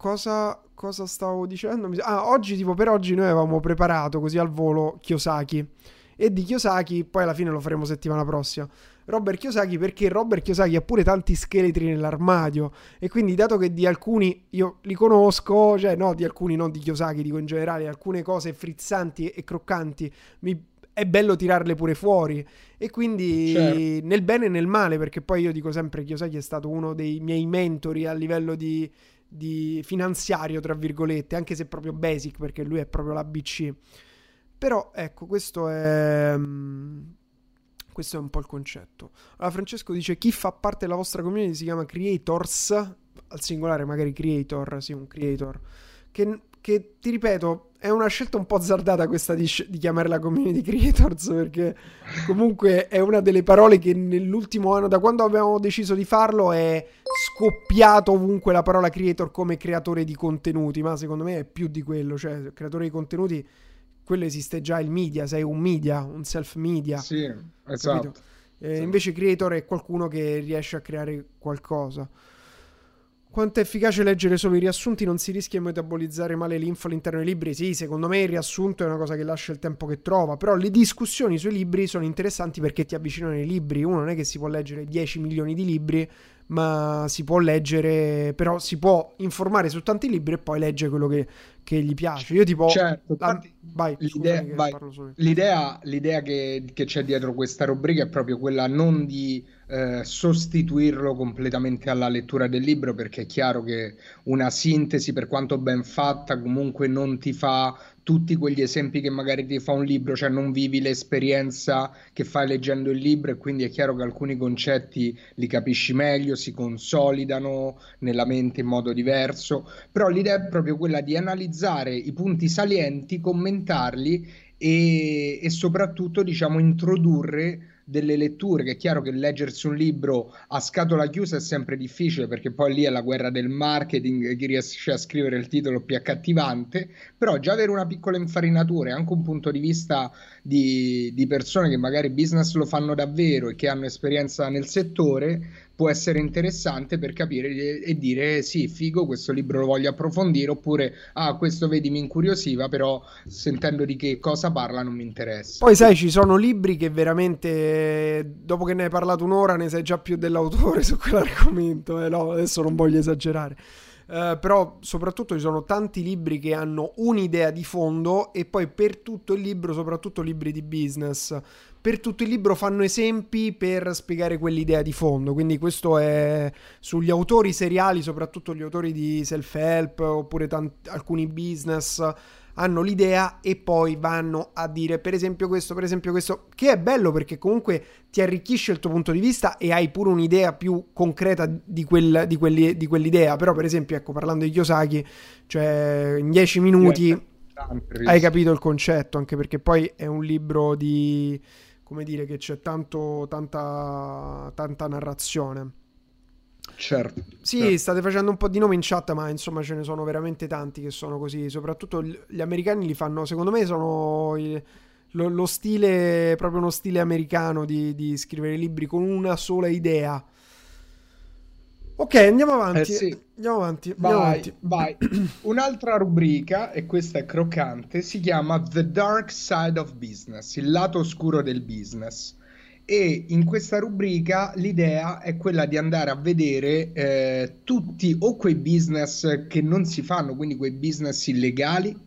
cosa, cosa stavo dicendo? Ah, oggi, tipo per oggi noi avevamo preparato così al volo Kiyosaki e di Kiyosaki, poi alla fine lo faremo settimana prossima. Robert Kiyosaki perché Robert Kiyosaki ha pure tanti scheletri nell'armadio e quindi dato che di alcuni io li conosco, cioè no di alcuni non di Kiyosaki, dico in generale, alcune cose frizzanti e croccanti mi è bello tirarle pure fuori e quindi certo. nel bene e nel male perché poi io dico sempre che Kiyosaki è stato uno dei miei mentori a livello di, di finanziario tra virgolette anche se proprio basic perché lui è proprio l'ABC però ecco, questo è... Mm, questo è un po' il concetto. Allora, Francesco dice: Chi fa parte della vostra community si chiama Creators. Al singolare, magari Creator, sì, un creator. Che, che ti ripeto, è una scelta un po' azzardata questa di, di, chiamare la community (laughs) Creators. Perché comunque è una delle parole che nell'ultimo anno, da quando abbiamo deciso di farlo, è scoppiato ovunque la parola creator come creatore di contenuti. Ma secondo me è più di quello. Cioè, creatore di contenuti quello esiste già il media, sei un media, un self media. Sì, esatto. Eh, sì. Invece creator è qualcuno che riesce a creare qualcosa. Quanto è efficace leggere solo i riassunti? Non si rischia di metabolizzare male l'info all'interno dei libri? Sì, secondo me il riassunto è una cosa che lascia il tempo che trova, però le discussioni sui libri sono interessanti perché ti avvicinano ai libri. Uno non è che si può leggere 10 milioni di libri, ma si può leggere, però si può informare su tanti libri e poi leggere quello che, che gli piace. Io tipo... Certo, la... vai, l'idea, vai. l'idea, l'idea che, che, c'è dietro questa rubrica è proprio quella non di eh, sostituirlo completamente alla lettura del libro, perché è chiaro che una sintesi, per quanto ben fatta, comunque non ti fa tutti quegli esempi che magari ti fa un libro, cioè non vivi l'esperienza che fai leggendo il libro e quindi è chiaro che alcuni concetti li capisci meglio, si consolidano nella mente in modo diverso, però l'idea è proprio quella di analizzare i punti salienti, commentarli e, e soprattutto diciamo introdurre delle letture, che è chiaro che leggersi un libro a scatola chiusa è sempre difficile perché poi lì è la guerra del marketing, chi riesce a scrivere il titolo più accattivante, però già avere una piccola infarinatura e anche un punto di vista di, di persone che magari business lo fanno davvero e che hanno esperienza nel settore può essere interessante per capire e dire sì, figo, questo libro lo voglio approfondire, oppure ah, questo vedi mi incuriosiva, però sentendo di che cosa parla non mi interessa. Poi sai, ci sono libri che veramente dopo che ne hai parlato un'ora ne sai già più dell'autore (laughs) su quell'argomento, eh, no, adesso non voglio esagerare. Uh, però soprattutto ci sono tanti libri che hanno un'idea di fondo e poi per tutto il libro, soprattutto libri di business, per tutto il libro fanno esempi per spiegare quell'idea di fondo. Quindi questo è sugli autori seriali, soprattutto gli autori di self-help oppure tanti, alcuni business hanno l'idea e poi vanno a dire per esempio questo, per esempio questo, che è bello perché comunque ti arricchisce il tuo punto di vista e hai pure un'idea più concreta di, quel, di, quelli, di quell'idea. Però per esempio, ecco, parlando di Kiyosaki, cioè in dieci minuti hai capito il concetto, anche perché poi è un libro di come dire che c'è tanto, tanta, tanta narrazione. Certo. Sì, certo. state facendo un po' di nomi in chat, ma insomma ce ne sono veramente tanti che sono così. Soprattutto gli americani li fanno, secondo me, sono il, lo, lo, stile, proprio uno stile americano di, di, scrivere libri con una sola idea. Ok, andiamo avanti. Eh sì. Andiamo avanti. Andiamo vai, avanti. vai. (clears throat) Un'altra rubrica, e questa è croccante, si chiama The Dark Side of Business, il lato oscuro del business. E in questa rubrica l'idea è quella di andare a vedere eh, tutti o quei business che non si fanno, quindi quei business illegali,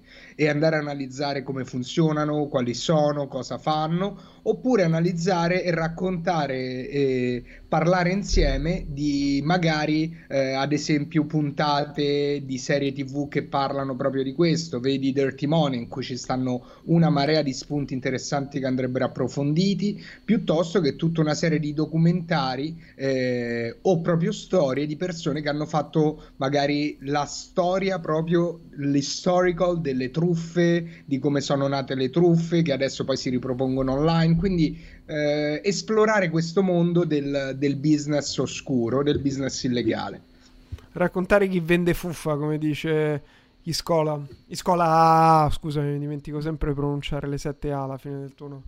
e andare a analizzare come funzionano, quali sono, cosa fanno, oppure analizzare e raccontare e parlare insieme di magari eh, ad esempio puntate di serie tv che parlano proprio di questo. Vedi Dirty Money in cui ci stanno una marea di spunti interessanti che andrebbero approfonditi piuttosto che tutta una serie di documentari eh, o proprio storie di persone che hanno fatto magari la storia proprio l'historical delle truffe di come sono nate le truffe che adesso poi si ripropongono online quindi eh, esplorare questo mondo del, del business oscuro, del business illegale. Raccontare chi vende fuffa, come dice Iscola. Iscola, scusami, mi dimentico sempre di pronunciare le 7A alla fine del turno.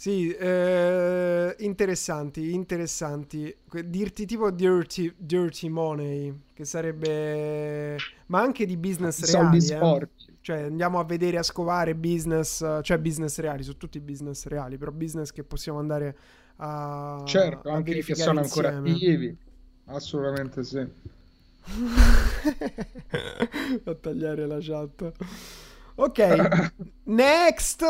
Sì, eh, interessanti, interessanti. Dirti tipo dirty, dirty money, che sarebbe... ma anche di business reali. Soldi eh. sporchi. Cioè andiamo a vedere, a scovare business, cioè business reali, su tutti i business reali, però business che possiamo andare a Certo, a anche che sono insieme. ancora attivi. Assolutamente sì. (laughs) a tagliare la chat. Ok, (laughs) next,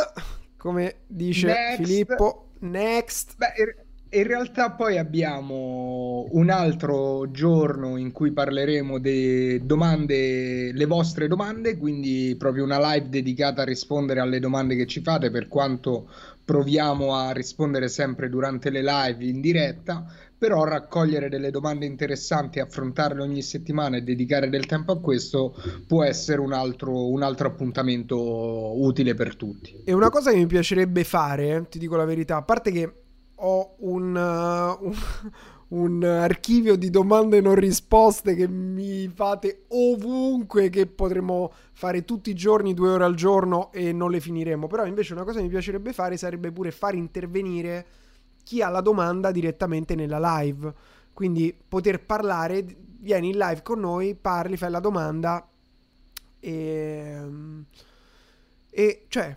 come dice next. Filippo, next. Beh, in realtà poi abbiamo un altro giorno in cui parleremo delle domande, le vostre domande, quindi proprio una live dedicata a rispondere alle domande che ci fate, per quanto proviamo a rispondere sempre durante le live in diretta, però raccogliere delle domande interessanti, affrontarle ogni settimana e dedicare del tempo a questo può essere un altro, un altro appuntamento utile per tutti. E una cosa che mi piacerebbe fare, ti dico la verità, a parte che ho un, uh, un, (laughs) archivio di domande non risposte che mi fate ovunque, che potremmo fare tutti i giorni, due ore al giorno e non le finiremo. Però invece una cosa che mi piacerebbe fare sarebbe pure far intervenire chi ha la domanda direttamente nella live. Quindi poter parlare, vieni in live con noi, parli, fai la domanda e... E cioè,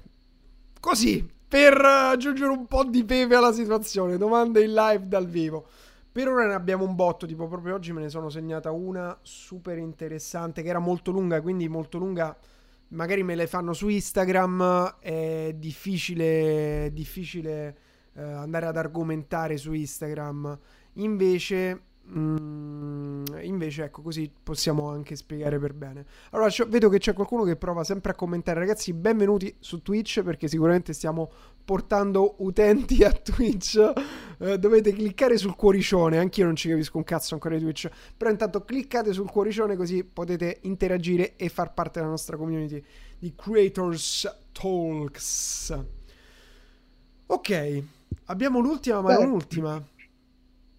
così, per aggiungere un po' di pepe alla situazione. Domande in live dal vivo. Per ora ne abbiamo un botto, tipo proprio oggi me ne sono segnata una super interessante che era molto lunga, quindi molto lunga. Magari me le fanno su Instagram, è difficile, difficile eh, andare ad argomentare su Instagram. Invece Mm, invece, ecco, così possiamo anche spiegare per bene. Allora, vedo che c'è qualcuno che prova sempre a commentare. Ragazzi, benvenuti su Twitch perché sicuramente stiamo portando utenti a Twitch. Eh, dovete cliccare sul cuoricione. Anch'io non ci capisco un cazzo ancora di Twitch. Però intanto cliccate sul cuoricione così potete interagire e far parte della nostra community di Creators Talks. Ok, abbiamo l'ultima, ma non l'ultima.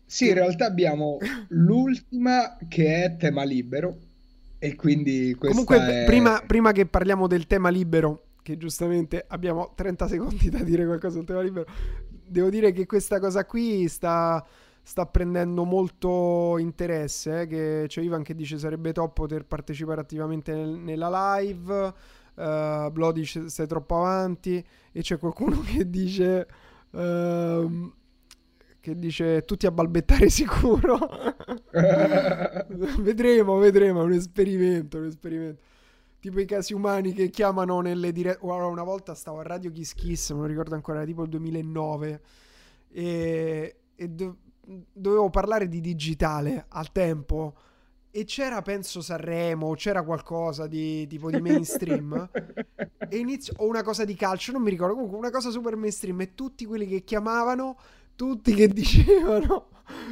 Sì, in realtà abbiamo (laughs) l'ultima che è tema libero e quindi Comunque, è... prima, prima che parliamo del tema libero, che giustamente abbiamo 30 secondi da dire qualcosa sul tema libero, devo dire che questa cosa qui sta, sta prendendo molto interesse, eh, che c'è Ivan che dice sarebbe top poter partecipare attivamente nel, nella live, uh, Bloody stai troppo avanti e c'è qualcuno (laughs) che dice... Uh, che dice tutti a balbettare (laughs) sicuro. (laughs) vedremo, vedremo, è un esperimento, un esperimento. Tipo i casi umani che chiamano nelle dirette... Una volta stavo a Radio Kiss Kiss, lo ricordo ancora, era tipo il 2009, e, e do... dovevo parlare di digitale al tempo e c'era penso Sanremo c'era qualcosa di tipo di mainstream (laughs) e inizio o una cosa di calcio non mi ricordo comunque una cosa super mainstream e tutti quelli che chiamavano tutti che (laughs) dicevano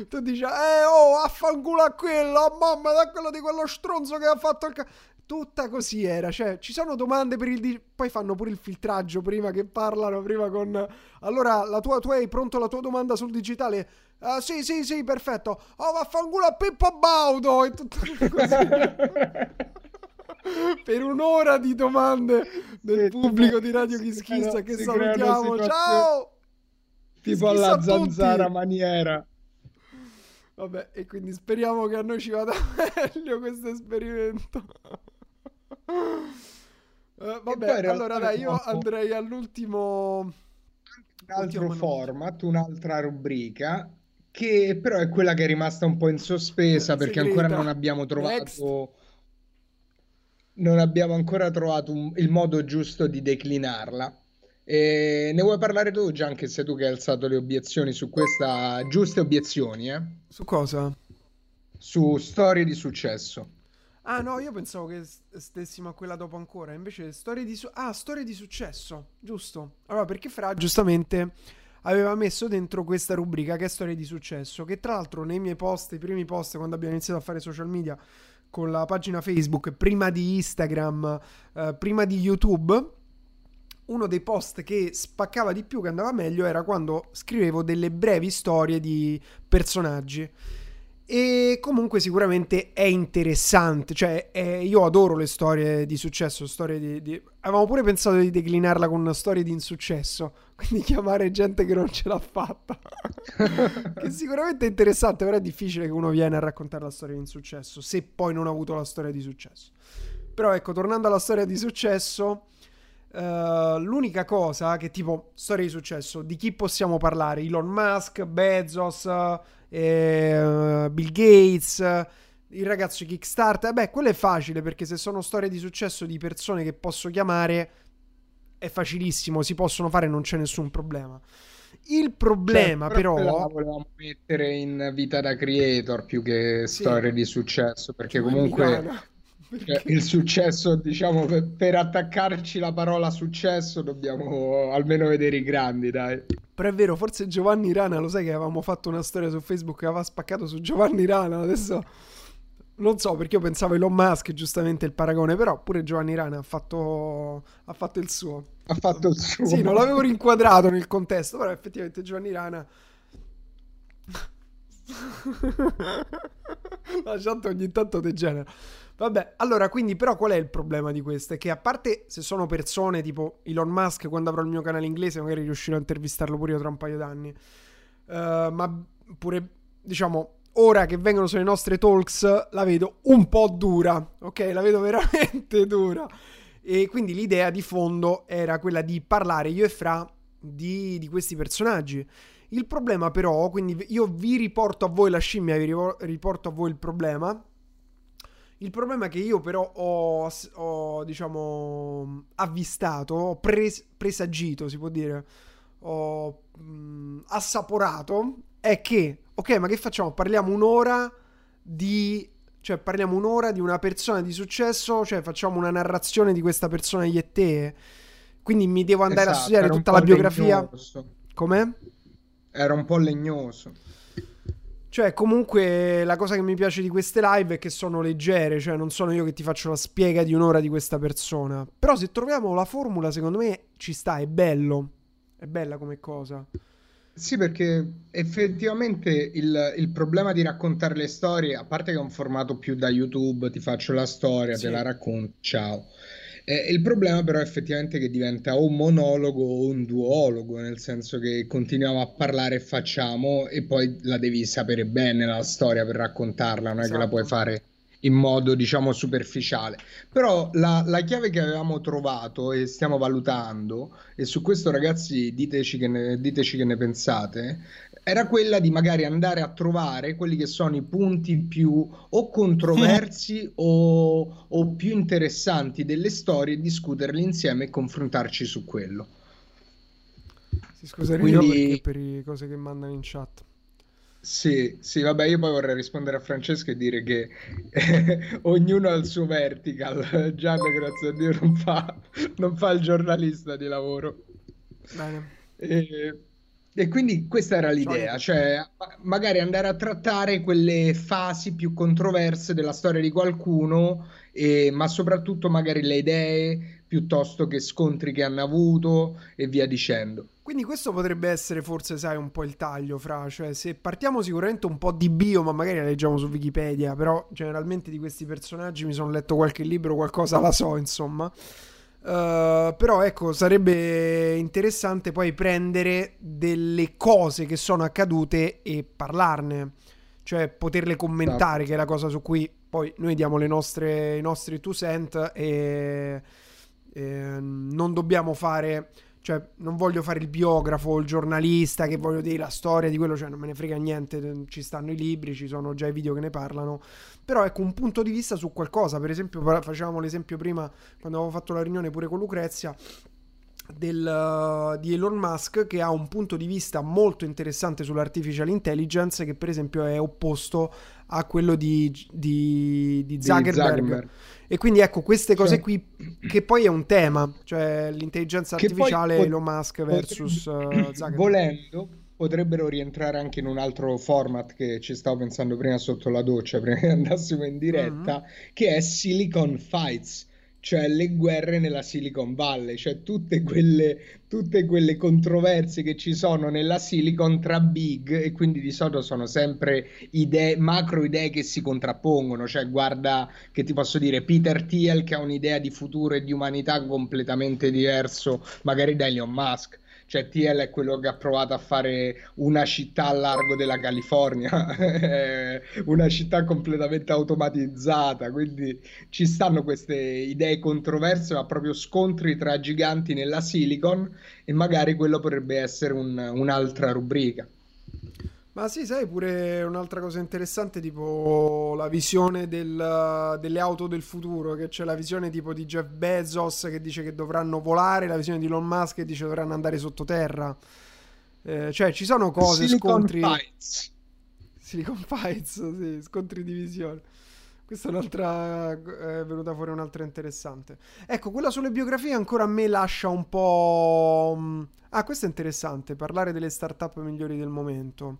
tu dici eh oh affanculo a quello mamma da quello di quello stronzo che ha fatto il ca-". tutta così era cioè ci sono domande per il di- poi fanno pure il filtraggio prima che parlano prima con allora la tua tu hai pronto la tua domanda sul digitale? Uh, sì sì sì perfetto. Oh vaffanculo a Pippo Baudo e tutto così. (laughs) Per un'ora di domande del pubblico di Radio Kischissa che salutiamo. Ciao! tipo alla zanzara maniera. Vabbè, e quindi speriamo che a noi ci vada (laughs) meglio questo esperimento. Uh, vabbè, allora dai, io andrei all'ultimo... Un altro format, un'altra rubrica, che però è quella che è rimasta un po' in sospesa perché Segreta. ancora non abbiamo trovato... Next. Non abbiamo ancora trovato un, il modo giusto di declinarla. E ne vuoi parlare tu, Gian, che sei tu che hai alzato le obiezioni su questa... Giuste obiezioni, eh? Su cosa? Su storie di successo. Ah no, io pensavo che stessimo a quella dopo ancora, invece storie di, su- ah, storie di successo, giusto. Allora, perché Fra giustamente aveva messo dentro questa rubrica che è storie di successo, che tra l'altro nei miei post, i primi post quando abbiamo iniziato a fare social media con la pagina Facebook, prima di Instagram, eh, prima di YouTube, uno dei post che spaccava di più, che andava meglio, era quando scrivevo delle brevi storie di personaggi. E comunque sicuramente è interessante, cioè è, io adoro le storie di successo, storie di, di... avevamo pure pensato di declinarla con una storia di insuccesso, (laughs) quindi chiamare gente che non ce l'ha fatta, (laughs) che sicuramente è interessante, però è difficile che uno viene a raccontare la storia di insuccesso se poi non ha avuto la storia di successo. Però ecco, tornando alla storia di successo, Uh, l'unica cosa che tipo storia di successo di chi possiamo parlare Elon Musk, Bezos, eh, Bill Gates, il ragazzo Kickstarter. Beh, quello è facile perché se sono storie di successo di persone che posso chiamare è facilissimo, si possono fare, non c'è nessun problema. Il problema cioè, però... però... volevamo mettere in vita da creator più che storie sì. di successo perché comunque perché... il successo, diciamo, per, per, attaccarci la parola successo dobbiamo almeno vedere i grandi, dai. Però è vero, forse Giovanni Rana, lo sai che avevamo fatto una storia su Facebook che aveva spaccato su Giovanni Rana, adesso non so perché io pensavo Elon Musk, giustamente il paragone, però pure Giovanni Rana ha fatto, ha fatto il suo. Ha fatto il suo. Sì, non l'avevo rinquadrato nel contesto, però effettivamente Giovanni Rana... (laughs) La chat ogni tanto degenera. Vabbè, allora, quindi però qual è il problema di questo? È che a parte se sono persone tipo Elon Musk, quando avrò il mio canale inglese magari riuscirò a intervistarlo pure io tra un paio d'anni, uh, ma pure, diciamo, ora che vengono sulle nostre talks la vedo un po' dura, ok? La vedo (laughs) veramente dura. E quindi l'idea di fondo era quella di parlare io e Fra di, di questi personaggi. Il problema però, quindi io vi riporto a voi la scimmia, vi riporto a voi il problema, il problema che io però ho, ho diciamo, avvistato, ho pres- presagito, si può dire, ho mh, assaporato, è che, ok, ma che facciamo? Parliamo un'ora di... Cioè, parliamo un'ora di una persona di successo, cioè facciamo una narrazione di questa persona io e te. Quindi mi devo andare esatto, a studiare tutta la biografia. Legnoso. Era un po' legnoso. Cioè, comunque, la cosa che mi piace di queste live è che sono leggere, cioè non sono io che ti faccio la spiega di un'ora di questa persona. Però se troviamo la formula, secondo me ci sta, è bello. È bella come cosa. Sì, perché effettivamente il, il, problema di raccontare le storie, a parte che è un formato più da YouTube, ti faccio la storia, sì. te la racconto, ciao. Eh, il problema però è effettivamente che diventa o un monologo o un duologo, nel senso che continuiamo a parlare e facciamo e poi la devi sapere bene la storia per raccontarla, non è esatto. che la puoi esatto. fare in modo diciamo superficiale. Però la, la, chiave che avevamo trovato e stiamo valutando, e su questo ragazzi diteci che ne, diteci che ne pensate, era quella di magari andare a trovare quelli che sono i punti più o controversi o, o, più interessanti delle storie, discuterli insieme e confrontarci su quello. Si scusa Quindi... per le cose che mandano in chat. Sì, sì, vabbè, io poi vorrei rispondere a Francesco e dire che eh, ognuno ha il suo vertical. (laughs) Gianni, grazie a Dio, non fa, non fa il giornalista di lavoro. Bene. E, e quindi questa era l'idea, cioè magari andare a trattare quelle fasi più controverse della storia di qualcuno, e, ma soprattutto magari le idee piuttosto che scontri che hanno avuto e via dicendo. Quindi questo potrebbe essere forse, sai, un po' il taglio fra, cioè se partiamo sicuramente un po' di bio, ma magari la leggiamo su Wikipedia, però generalmente di questi personaggi mi sono letto qualche libro, qualcosa la so, insomma. Uh, però ecco, sarebbe interessante poi prendere delle cose che sono accadute e parlarne. cioè poterle commentare, che è la cosa su cui poi noi diamo le nostre, i nostri two cent e, e non dobbiamo fare cioè non voglio fare il biografo, il giornalista che voglio dire la storia di quello, cioè non me ne frega niente, ci stanno i libri, ci sono già i video che ne parlano, però ecco un punto di vista su qualcosa, per esempio facevamo l'esempio prima quando avevo fatto la riunione pure con Lucrezia del, di Elon Musk che ha un punto di vista molto interessante sull'artificial intelligence che per esempio è opposto a quello di, di, di Zuckerberg. Zuckerberg. E quindi ecco queste cose cioè, qui che poi è un tema, cioè l'intelligenza artificiale pot- Elon Musk versus uh, (clears throat) Zuckerberg. Volendo potrebbero rientrare anche in un altro format che ci stavo pensando prima sotto la doccia, prima che andassimo in diretta, mm-hmm. che è Silicon Fights cioè le guerre nella Silicon Valley, cioè tutte quelle, tutte quelle controversie che ci sono nella Silicon tra big e quindi di solito sono sempre idee, macro idee che si contrappongono, cioè guarda che ti posso dire Peter Thiel che ha un'idea di futuro e di umanità completamente diverso magari da Elon Musk cioè TL è quello che ha provato a fare una città a largo della California, (laughs) una città completamente automatizzata, quindi ci stanno queste idee controverse, ma proprio scontri tra giganti nella Silicon e magari quello potrebbe essere un, un'altra rubrica. Ma sì, sai, pure un'altra cosa interessante, tipo la visione del, delle auto del futuro, che c'è la visione tipo di Jeff Bezos che dice che dovranno volare, la visione di Elon Musk che dice che dovranno andare sottoterra. Eh, cioè, ci sono cose, Silicon scontri... Fights. Silicon Fights, (laughs) sì, scontri di visione. Questa è un'altra, è venuta fuori un'altra interessante. Ecco, quella sulle biografie ancora a me lascia un po'... Mm, ah, questo è interessante, parlare delle startup migliori del momento.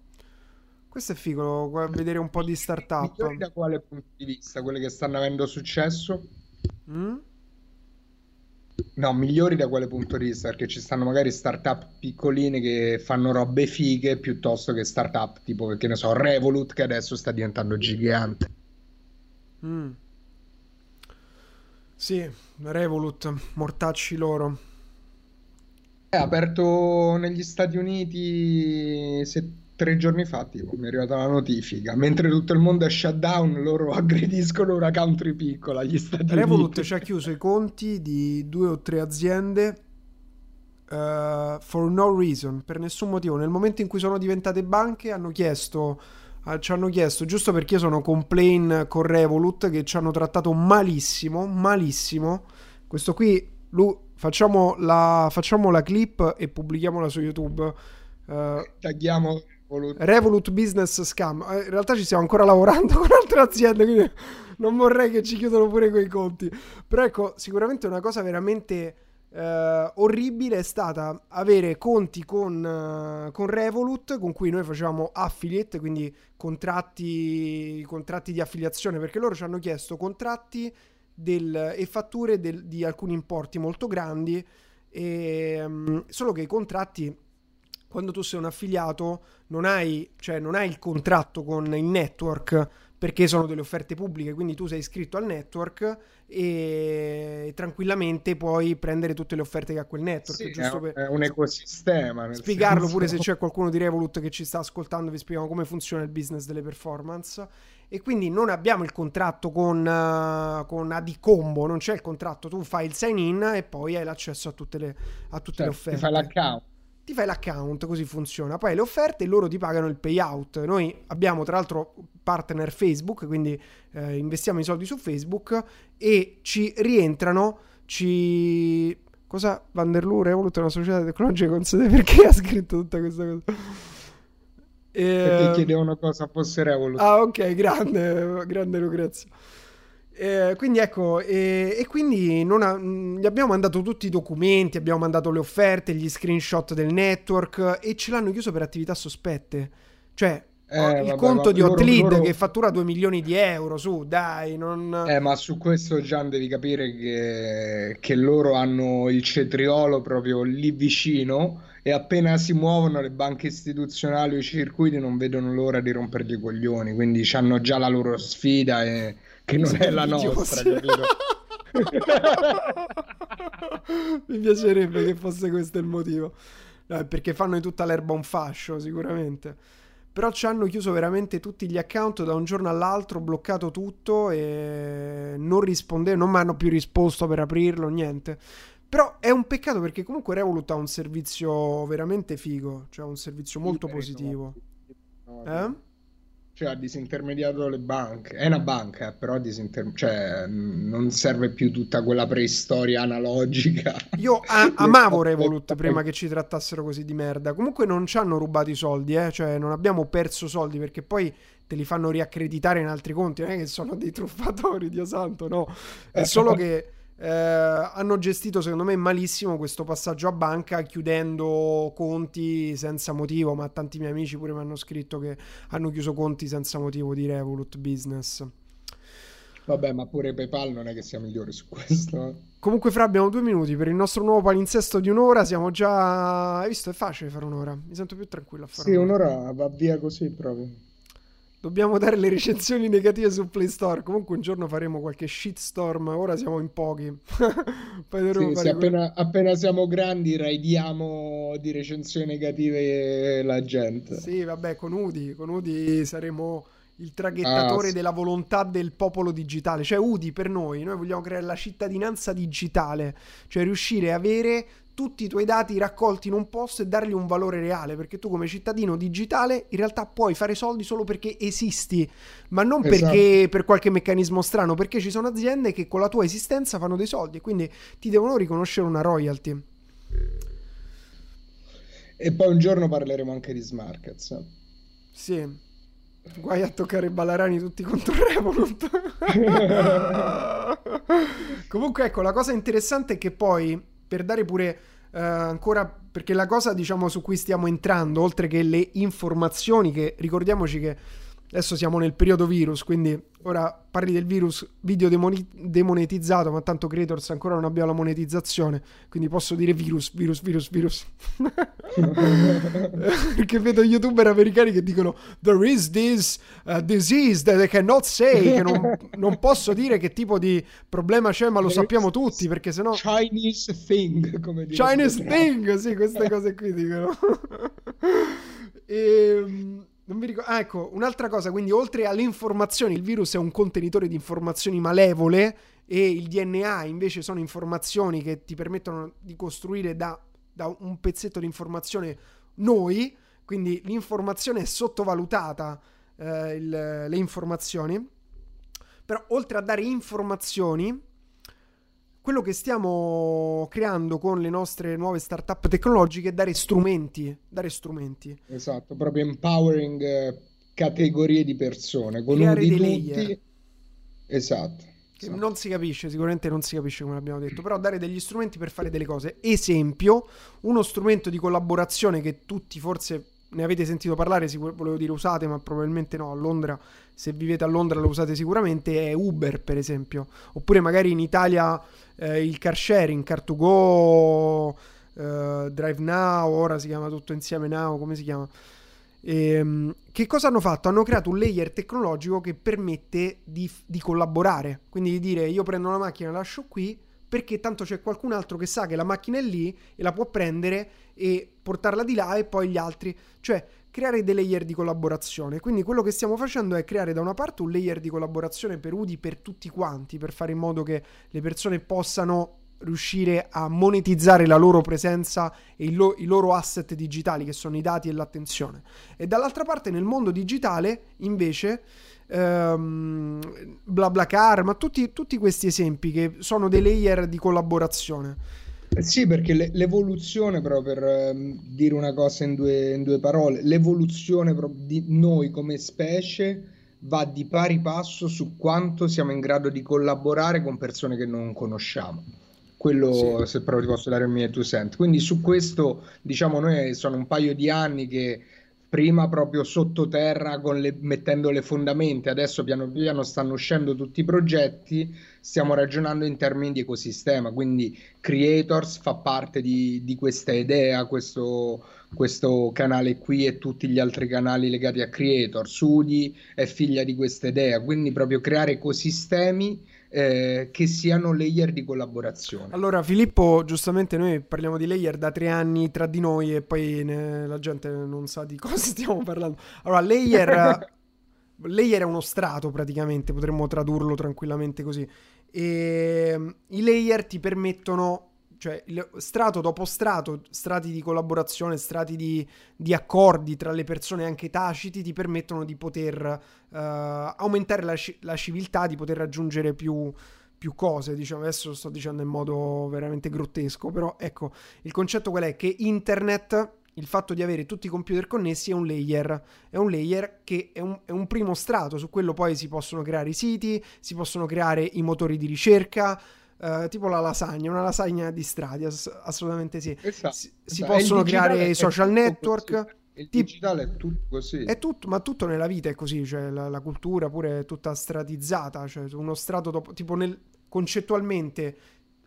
Questo è figo, vedere un po' di startup. Migliori da quale punto di vista? Quelle che stanno avendo successo? Mm? No, migliori da quale punto di vista? Perché ci stanno magari startup piccoline che fanno robe fighe piuttosto che startup tipo, che ne so, Revolut che adesso sta diventando gigante. Mm. Sì, Revolut, mortacci loro. È aperto negli Stati Uniti se tre giorni fa, tipo, mi è arrivata la notifica. Mentre tutto il mondo è shutdown, loro (laughs) aggrediscono una country piccola, gli Stati Revolut Uniti. ci ha chiuso i conti di due o tre aziende uh, for no reason, per nessun motivo. Nel momento in cui sono diventate banche hanno chiesto uh, ci hanno chiesto, giusto perché io sono complain con Revolut, che ci hanno trattato malissimo, malissimo. Questo qui, Lu, facciamo la, facciamo la clip e pubblichiamola su YouTube. Uh, Tagliamo Revolut. Revolut Business Scam. Eh, in realtà ci stiamo ancora lavorando (laughs) con altre aziende, quindi non vorrei che ci chiudano pure quei conti. Però ecco, sicuramente una cosa veramente eh, orribile è stata avere conti con, uh, con, Revolut, con cui noi facevamo affiliate, quindi contratti, contratti di affiliazione, perché loro ci hanno chiesto contratti del, e fatture del, di alcuni importi molto grandi. E, um, solo che i contratti quando tu sei un affiliato non hai, cioè non hai il contratto con il network perché sono delle offerte pubbliche, quindi tu sei iscritto al network e tranquillamente puoi prendere tutte le offerte che ha quel network. Sì, giusto è, per... un ecosistema. Spiegarlo senso... pure se (laughs) c'è qualcuno di Revolut che ci sta ascoltando, vi spieghiamo come funziona il business delle performance. E quindi non abbiamo il contratto con, uh, con Adicombo, non c'è il contratto, tu fai il sign in e poi hai l'accesso a tutte le, a tutte cioè, le offerte. Ti fai l'account ti fai l'account, così funziona. Poi le offerte loro ti pagano il payout. Noi abbiamo tra l'altro partner Facebook, quindi eh, investiamo i soldi su Facebook e ci rientrano, ci... Cosa? Vanderloo Revolut è una società tecnologica con sede perché ha scritto tutta questa cosa? E... Perché chiedevano cosa fosse Revolut. Ah ok, grande, grande Lucrezia. Eh, quindi ecco, e, e quindi ha, mm, gli abbiamo mandato tutti i documenti, abbiamo mandato le offerte, gli screenshot del network e ce l'hanno chiuso per attività sospette. Cioè, eh, il vabbè, conto di Hotlead loro... che fattura 2 milioni di euro, su, dai, non... Eh, ma su questo Gian devi capire che, che loro hanno il cetriolo proprio lì vicino e appena si muovono le banche istituzionali o i circuiti non vedono l'ora di rompergli i coglioni, quindi hanno già la loro sfida e che non è la nostra, capito? (laughs) Mi piacerebbe che fosse questo il motivo. No, perché fanno di tutta l'erba un fascio, sicuramente. però ci hanno chiuso veramente tutti gli account da un giorno all'altro, bloccato tutto e non rispondevano, non mi hanno più risposto per aprirlo, niente. Però è un peccato perché comunque Revolut ha un servizio veramente figo, cioè un servizio molto positivo. Eh? Cioè ha disintermediato le banche. È una banca, però disinter... cioè, non serve più tutta quella preistoria analogica. Io a- (laughs) amavo Revolut prima che ci trattassero così di merda. Comunque non ci hanno rubato i soldi, eh? cioè non abbiamo perso soldi perché poi te li fanno riaccreditare in altri conti. Non è che sono dei truffatori, Dio santo, no. È solo che eh, hanno gestito secondo me malissimo questo passaggio a banca chiudendo conti senza motivo, ma tanti miei amici pure mi hanno scritto che hanno chiuso conti senza motivo di Revolut Business. Vabbè, ma pure PayPal non è che sia migliore su questo. Comunque, Fra, abbiamo due minuti per il nostro nuovo palinsesto di un'ora. Siamo già. Hai visto? È facile fare un'ora. Mi sento più tranquillo a fare Sì, un'ora, un'ora va via così proprio. Dobbiamo dare le recensioni negative su Play Store. Comunque un giorno faremo qualche shitstorm. Ora siamo in pochi. (laughs) Poi sì, sì, appena, appena, siamo grandi raidiamo di recensioni negative la gente. Sì, vabbè, con Udi, con Udi saremo il traghettatore ah, sì. della volontà del popolo digitale. Cioè Udi per noi, noi vogliamo creare la cittadinanza digitale. Cioè riuscire a avere tutti i tuoi dati raccolti in un posto e dargli un valore reale, perché tu come cittadino digitale in realtà puoi fare soldi solo perché esisti, ma non esatto. perché per qualche meccanismo strano, perché ci sono aziende che con la tua esistenza fanno dei soldi e quindi ti devono riconoscere una royalty. E poi un giorno parleremo anche di Smarkets. Sì. Guai a toccare i ballarani tutti contro Revolut. (laughs) (laughs) Comunque, ecco, la cosa interessante è che poi per dare pure uh, ancora perché la cosa diciamo su cui stiamo entrando oltre che le informazioni che ricordiamoci che adesso siamo nel periodo virus quindi ora parli del virus video demoni- demonetizzato, ma tanto Creators ancora non abbiamo la monetizzazione, quindi posso dire virus, virus, virus, virus. (laughs) Perché vedo youtuber americani che dicono there is this uh, disease that I cannot say, che non, non, posso dire che tipo di problema c'è, ma lo sappiamo tutti, perché sennò... Chinese thing, come dire. Chinese thing, sì, queste cose qui dicono. (laughs) e... Non mi ricordo. Ah, ecco, un'altra cosa, quindi oltre alle informazioni, il virus è un contenitore di informazioni malevole e il DNA invece sono informazioni che ti permettono di costruire da, da un pezzetto di informazione noi, quindi l'informazione è sottovalutata, eh, il, le informazioni. Però oltre a dare informazioni, quello che stiamo creando con le nostre nuove startup tecnologiche è dare strumenti, dare strumenti. Esatto, proprio empowering eh, categorie di persone, con uno di tutti. Layer. Esatto. Esatto. non si capisce, sicuramente non si capisce come abbiamo detto, però dare degli strumenti per fare delle cose. Esempio, uno strumento di collaborazione che tutti forse ne avete sentito parlare, sicur- volevo dire usate, ma probabilmente no. A Londra, se vivete a Londra lo usate sicuramente, è Uber per esempio. Oppure magari in Italia eh, il car sharing, Car2Go, eh, Drive Now, ora si chiama tutto insieme Now, come si chiama? E, ehm, che cosa hanno fatto? Hanno creato un layer tecnologico che permette di, di collaborare. Quindi di dire io prendo una macchina e la lascio qui perché tanto c'è qualcun altro che sa che la macchina è lì e la può prendere e portarla di là e poi gli altri. Cioè, creare dei layer di collaborazione. Quindi quello che stiamo facendo è creare da una parte un layer di collaborazione per UDI per tutti quanti, per fare in modo che le persone possano riuscire a monetizzare la loro presenza e lo- i loro asset digitali, che sono i dati e l'attenzione. E dall'altra parte nel mondo digitale, invece, ehm, BlaBlaCar, ma tutti, tutti questi esempi che sono dei layer di collaborazione. Sì, perché l'evoluzione, proprio per ehm, dire una cosa in due, in due parole, l'evoluzione di noi come specie va di pari passo su quanto siamo in grado di collaborare con persone che non conosciamo. Quello, sì. se proprio ti posso dare il mio two cent. Quindi su questo, diciamo, noi sono un paio di anni che prima proprio sottoterra le, mettendo le fondamenta, adesso piano piano stanno uscendo tutti i progetti, stiamo ragionando in termini di ecosistema, quindi Creators fa parte di, di questa idea, questo, questo, canale qui e tutti gli altri canali legati a Creators, Udi è figlia di questa idea, quindi proprio creare ecosistemi eh, che siano layer di collaborazione. Allora, Filippo, giustamente noi parliamo di layer da tre anni tra di noi e poi ne, la gente non sa di (laughs) cosa stiamo parlando. Allora, layer, (laughs) layer è uno strato praticamente, potremmo tradurlo tranquillamente così. E i layer ti permettono cioè strato dopo strato, strati di collaborazione, strati di, di, accordi tra le persone anche taciti ti permettono di poter uh, aumentare la, la, civiltà, di poter raggiungere più, più cose, diciamo, adesso lo sto dicendo in modo veramente grottesco, però ecco, il concetto qual è? Che internet, il fatto di avere tutti i computer connessi è un layer, è un layer che è un, è un primo strato, su quello poi si possono creare i siti, si possono creare i motori di ricerca, Uh, tipo la lasagna, una lasagna di strati, ass- assolutamente sì. Esatto, si, esatto. si possono creare i social network. Il digitale è tutto così. È tutto, ma tutto nella vita è così, cioè la, la cultura pure è tutta stratizzata, cioè uno strato dopo, tipo nel, concettualmente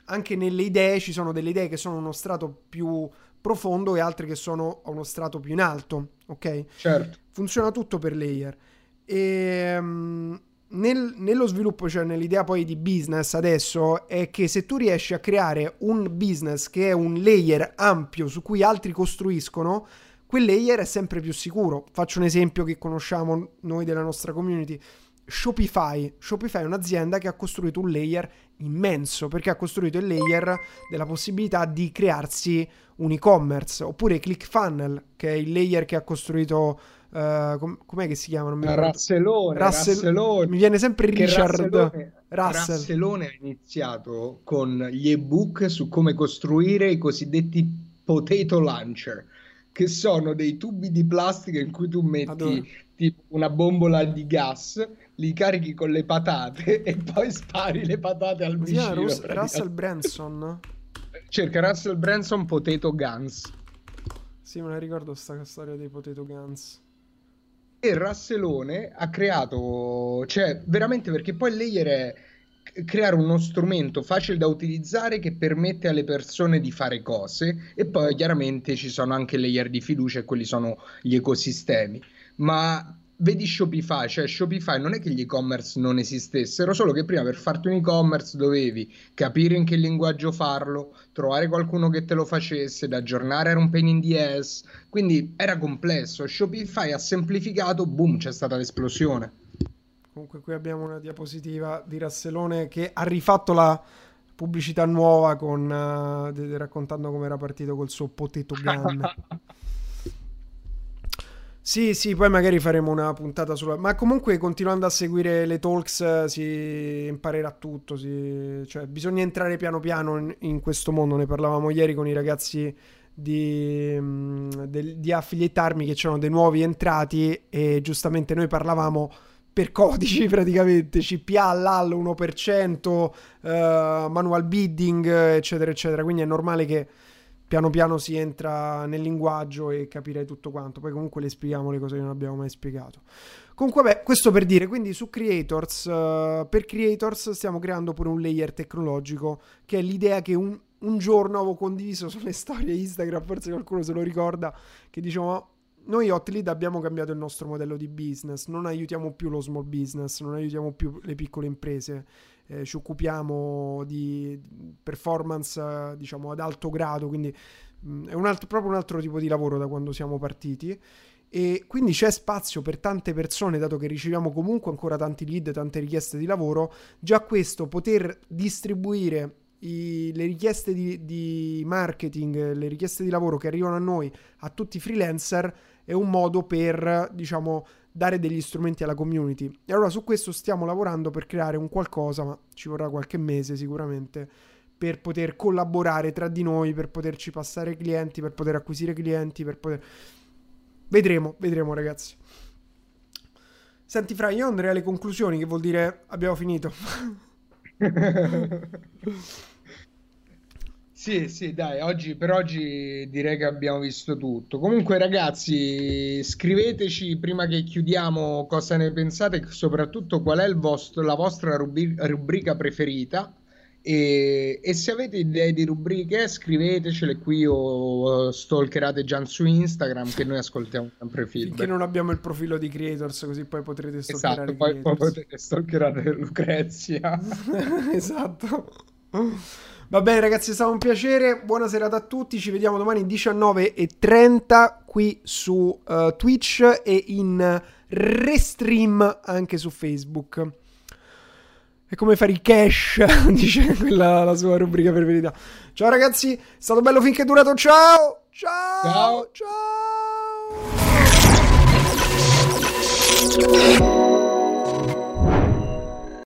anche nelle idee ci sono delle idee che sono uno strato più profondo e altre che sono a uno strato più in alto, ok? Certo. Funziona tutto per layer. E, um, nel, nello sviluppo, cioè nell'idea poi di business adesso, è che se tu riesci a creare un business che è un layer ampio su cui altri costruiscono, quel layer è sempre più sicuro. Faccio un esempio che conosciamo noi della nostra community. Shopify. Shopify è un'azienda che ha costruito un layer immenso perché ha costruito il layer della possibilità di crearsi un e-commerce oppure ClickFunnel che è il layer che ha costruito Uh, com- com'è che si chiamano? Rasselone, Rassel- Rasselone. Mi viene sempre Richard Rasselone, Rasselone ha iniziato con gli ebook su come costruire i cosiddetti potato launcher, che sono dei tubi di plastica in cui tu metti tipo una bombola di gas, li carichi con le patate (laughs) e poi spari le patate al vicino. Rus- Russell Branson. Cerca Russell Branson Potato Guns. Sì, me la ricordo sta storia dei Potato Guns e Rasselone ha creato, cioè veramente perché poi Layer è creare uno strumento facile da utilizzare che permette alle persone di fare cose e poi chiaramente ci sono anche layer di fiducia e quelli sono gli ecosistemi. Ma vedi Shopify, cioè Shopify non è che gli e-commerce non esistessero, solo che prima per farti un e-commerce dovevi capire in che linguaggio farlo, trovare qualcuno che te lo facesse, da aggiornare era un pain in the ass, quindi era complesso. Shopify ha semplificato, boom, c'è stata l'esplosione. Comunque qui abbiamo una diapositiva di Rasselone che ha rifatto la pubblicità nuova con, uh, raccontando come era partito col suo potato gun. (laughs) Sì, sì, poi magari faremo una puntata sulla... Ma comunque continuando a seguire le talks si imparerà tutto, si... cioè bisogna entrare piano piano in, in, questo mondo, ne parlavamo ieri con i ragazzi di, mm, di, di Affiliate Army che c'erano dei nuovi entrati e giustamente noi parlavamo per codici (laughs) praticamente, CPA, LAL 1%, uh, manual bidding, eccetera, eccetera, quindi è normale che piano piano si entra nel linguaggio e capirei tutto quanto. Poi comunque le spieghiamo le cose che non abbiamo mai spiegato. Comunque, beh, questo per dire, quindi su Creators, uh, per Creators stiamo creando pure un layer tecnologico, che è l'idea che un, un giorno avevo condiviso (laughs) sulle storie Instagram, forse qualcuno se lo ricorda, che diciamo noi Hotlead abbiamo cambiato il nostro modello di business, non aiutiamo più lo small business, non aiutiamo più le piccole imprese, eh, ci occupiamo di performance eh, diciamo ad alto grado, quindi mh, mm, è un altro, proprio un altro tipo di lavoro da quando siamo partiti. E quindi c'è spazio per tante persone dato che riceviamo comunque ancora tanti lead, tante richieste di lavoro, già questo poter distribuire i, le richieste di, di, marketing, le richieste di lavoro che arrivano a noi, a tutti i freelancer, è un modo per, diciamo, dare degli strumenti alla community. E allora su questo stiamo lavorando per creare un qualcosa, ma ci vorrà qualche mese sicuramente, per poter collaborare tra di noi, per poterci passare clienti, per poter acquisire clienti, per poter... Vedremo, vedremo ragazzi. Senti Fra, io andrei alle conclusioni, che vuol dire abbiamo finito. (laughs) (laughs) Sì, sì, dai, oggi, per oggi direi che abbiamo visto tutto. Comunque, ragazzi, scriveteci prima che chiudiamo cosa ne pensate, soprattutto qual è vostro, la vostra rubri- rubrica preferita E, e, se avete idee di rubriche scrivetecele qui o stalkerate già su Instagram che noi ascoltiamo sempre feedback. Finché non abbiamo il profilo di creators così poi potrete stalkerare esatto, poi, poi, potete stalkerare Lucrezia. (laughs) esatto. (laughs) Va bene ragazzi, è stato un piacere, buona serata a tutti, ci vediamo domani 19.30 qui su uh, Twitch e in restream anche su Facebook. È come fare i cash, (laughs) dice quella la sua rubrica preferita. Ciao ragazzi, è stato bello finché è durato, ciao! Ciao! Ciao! ciao.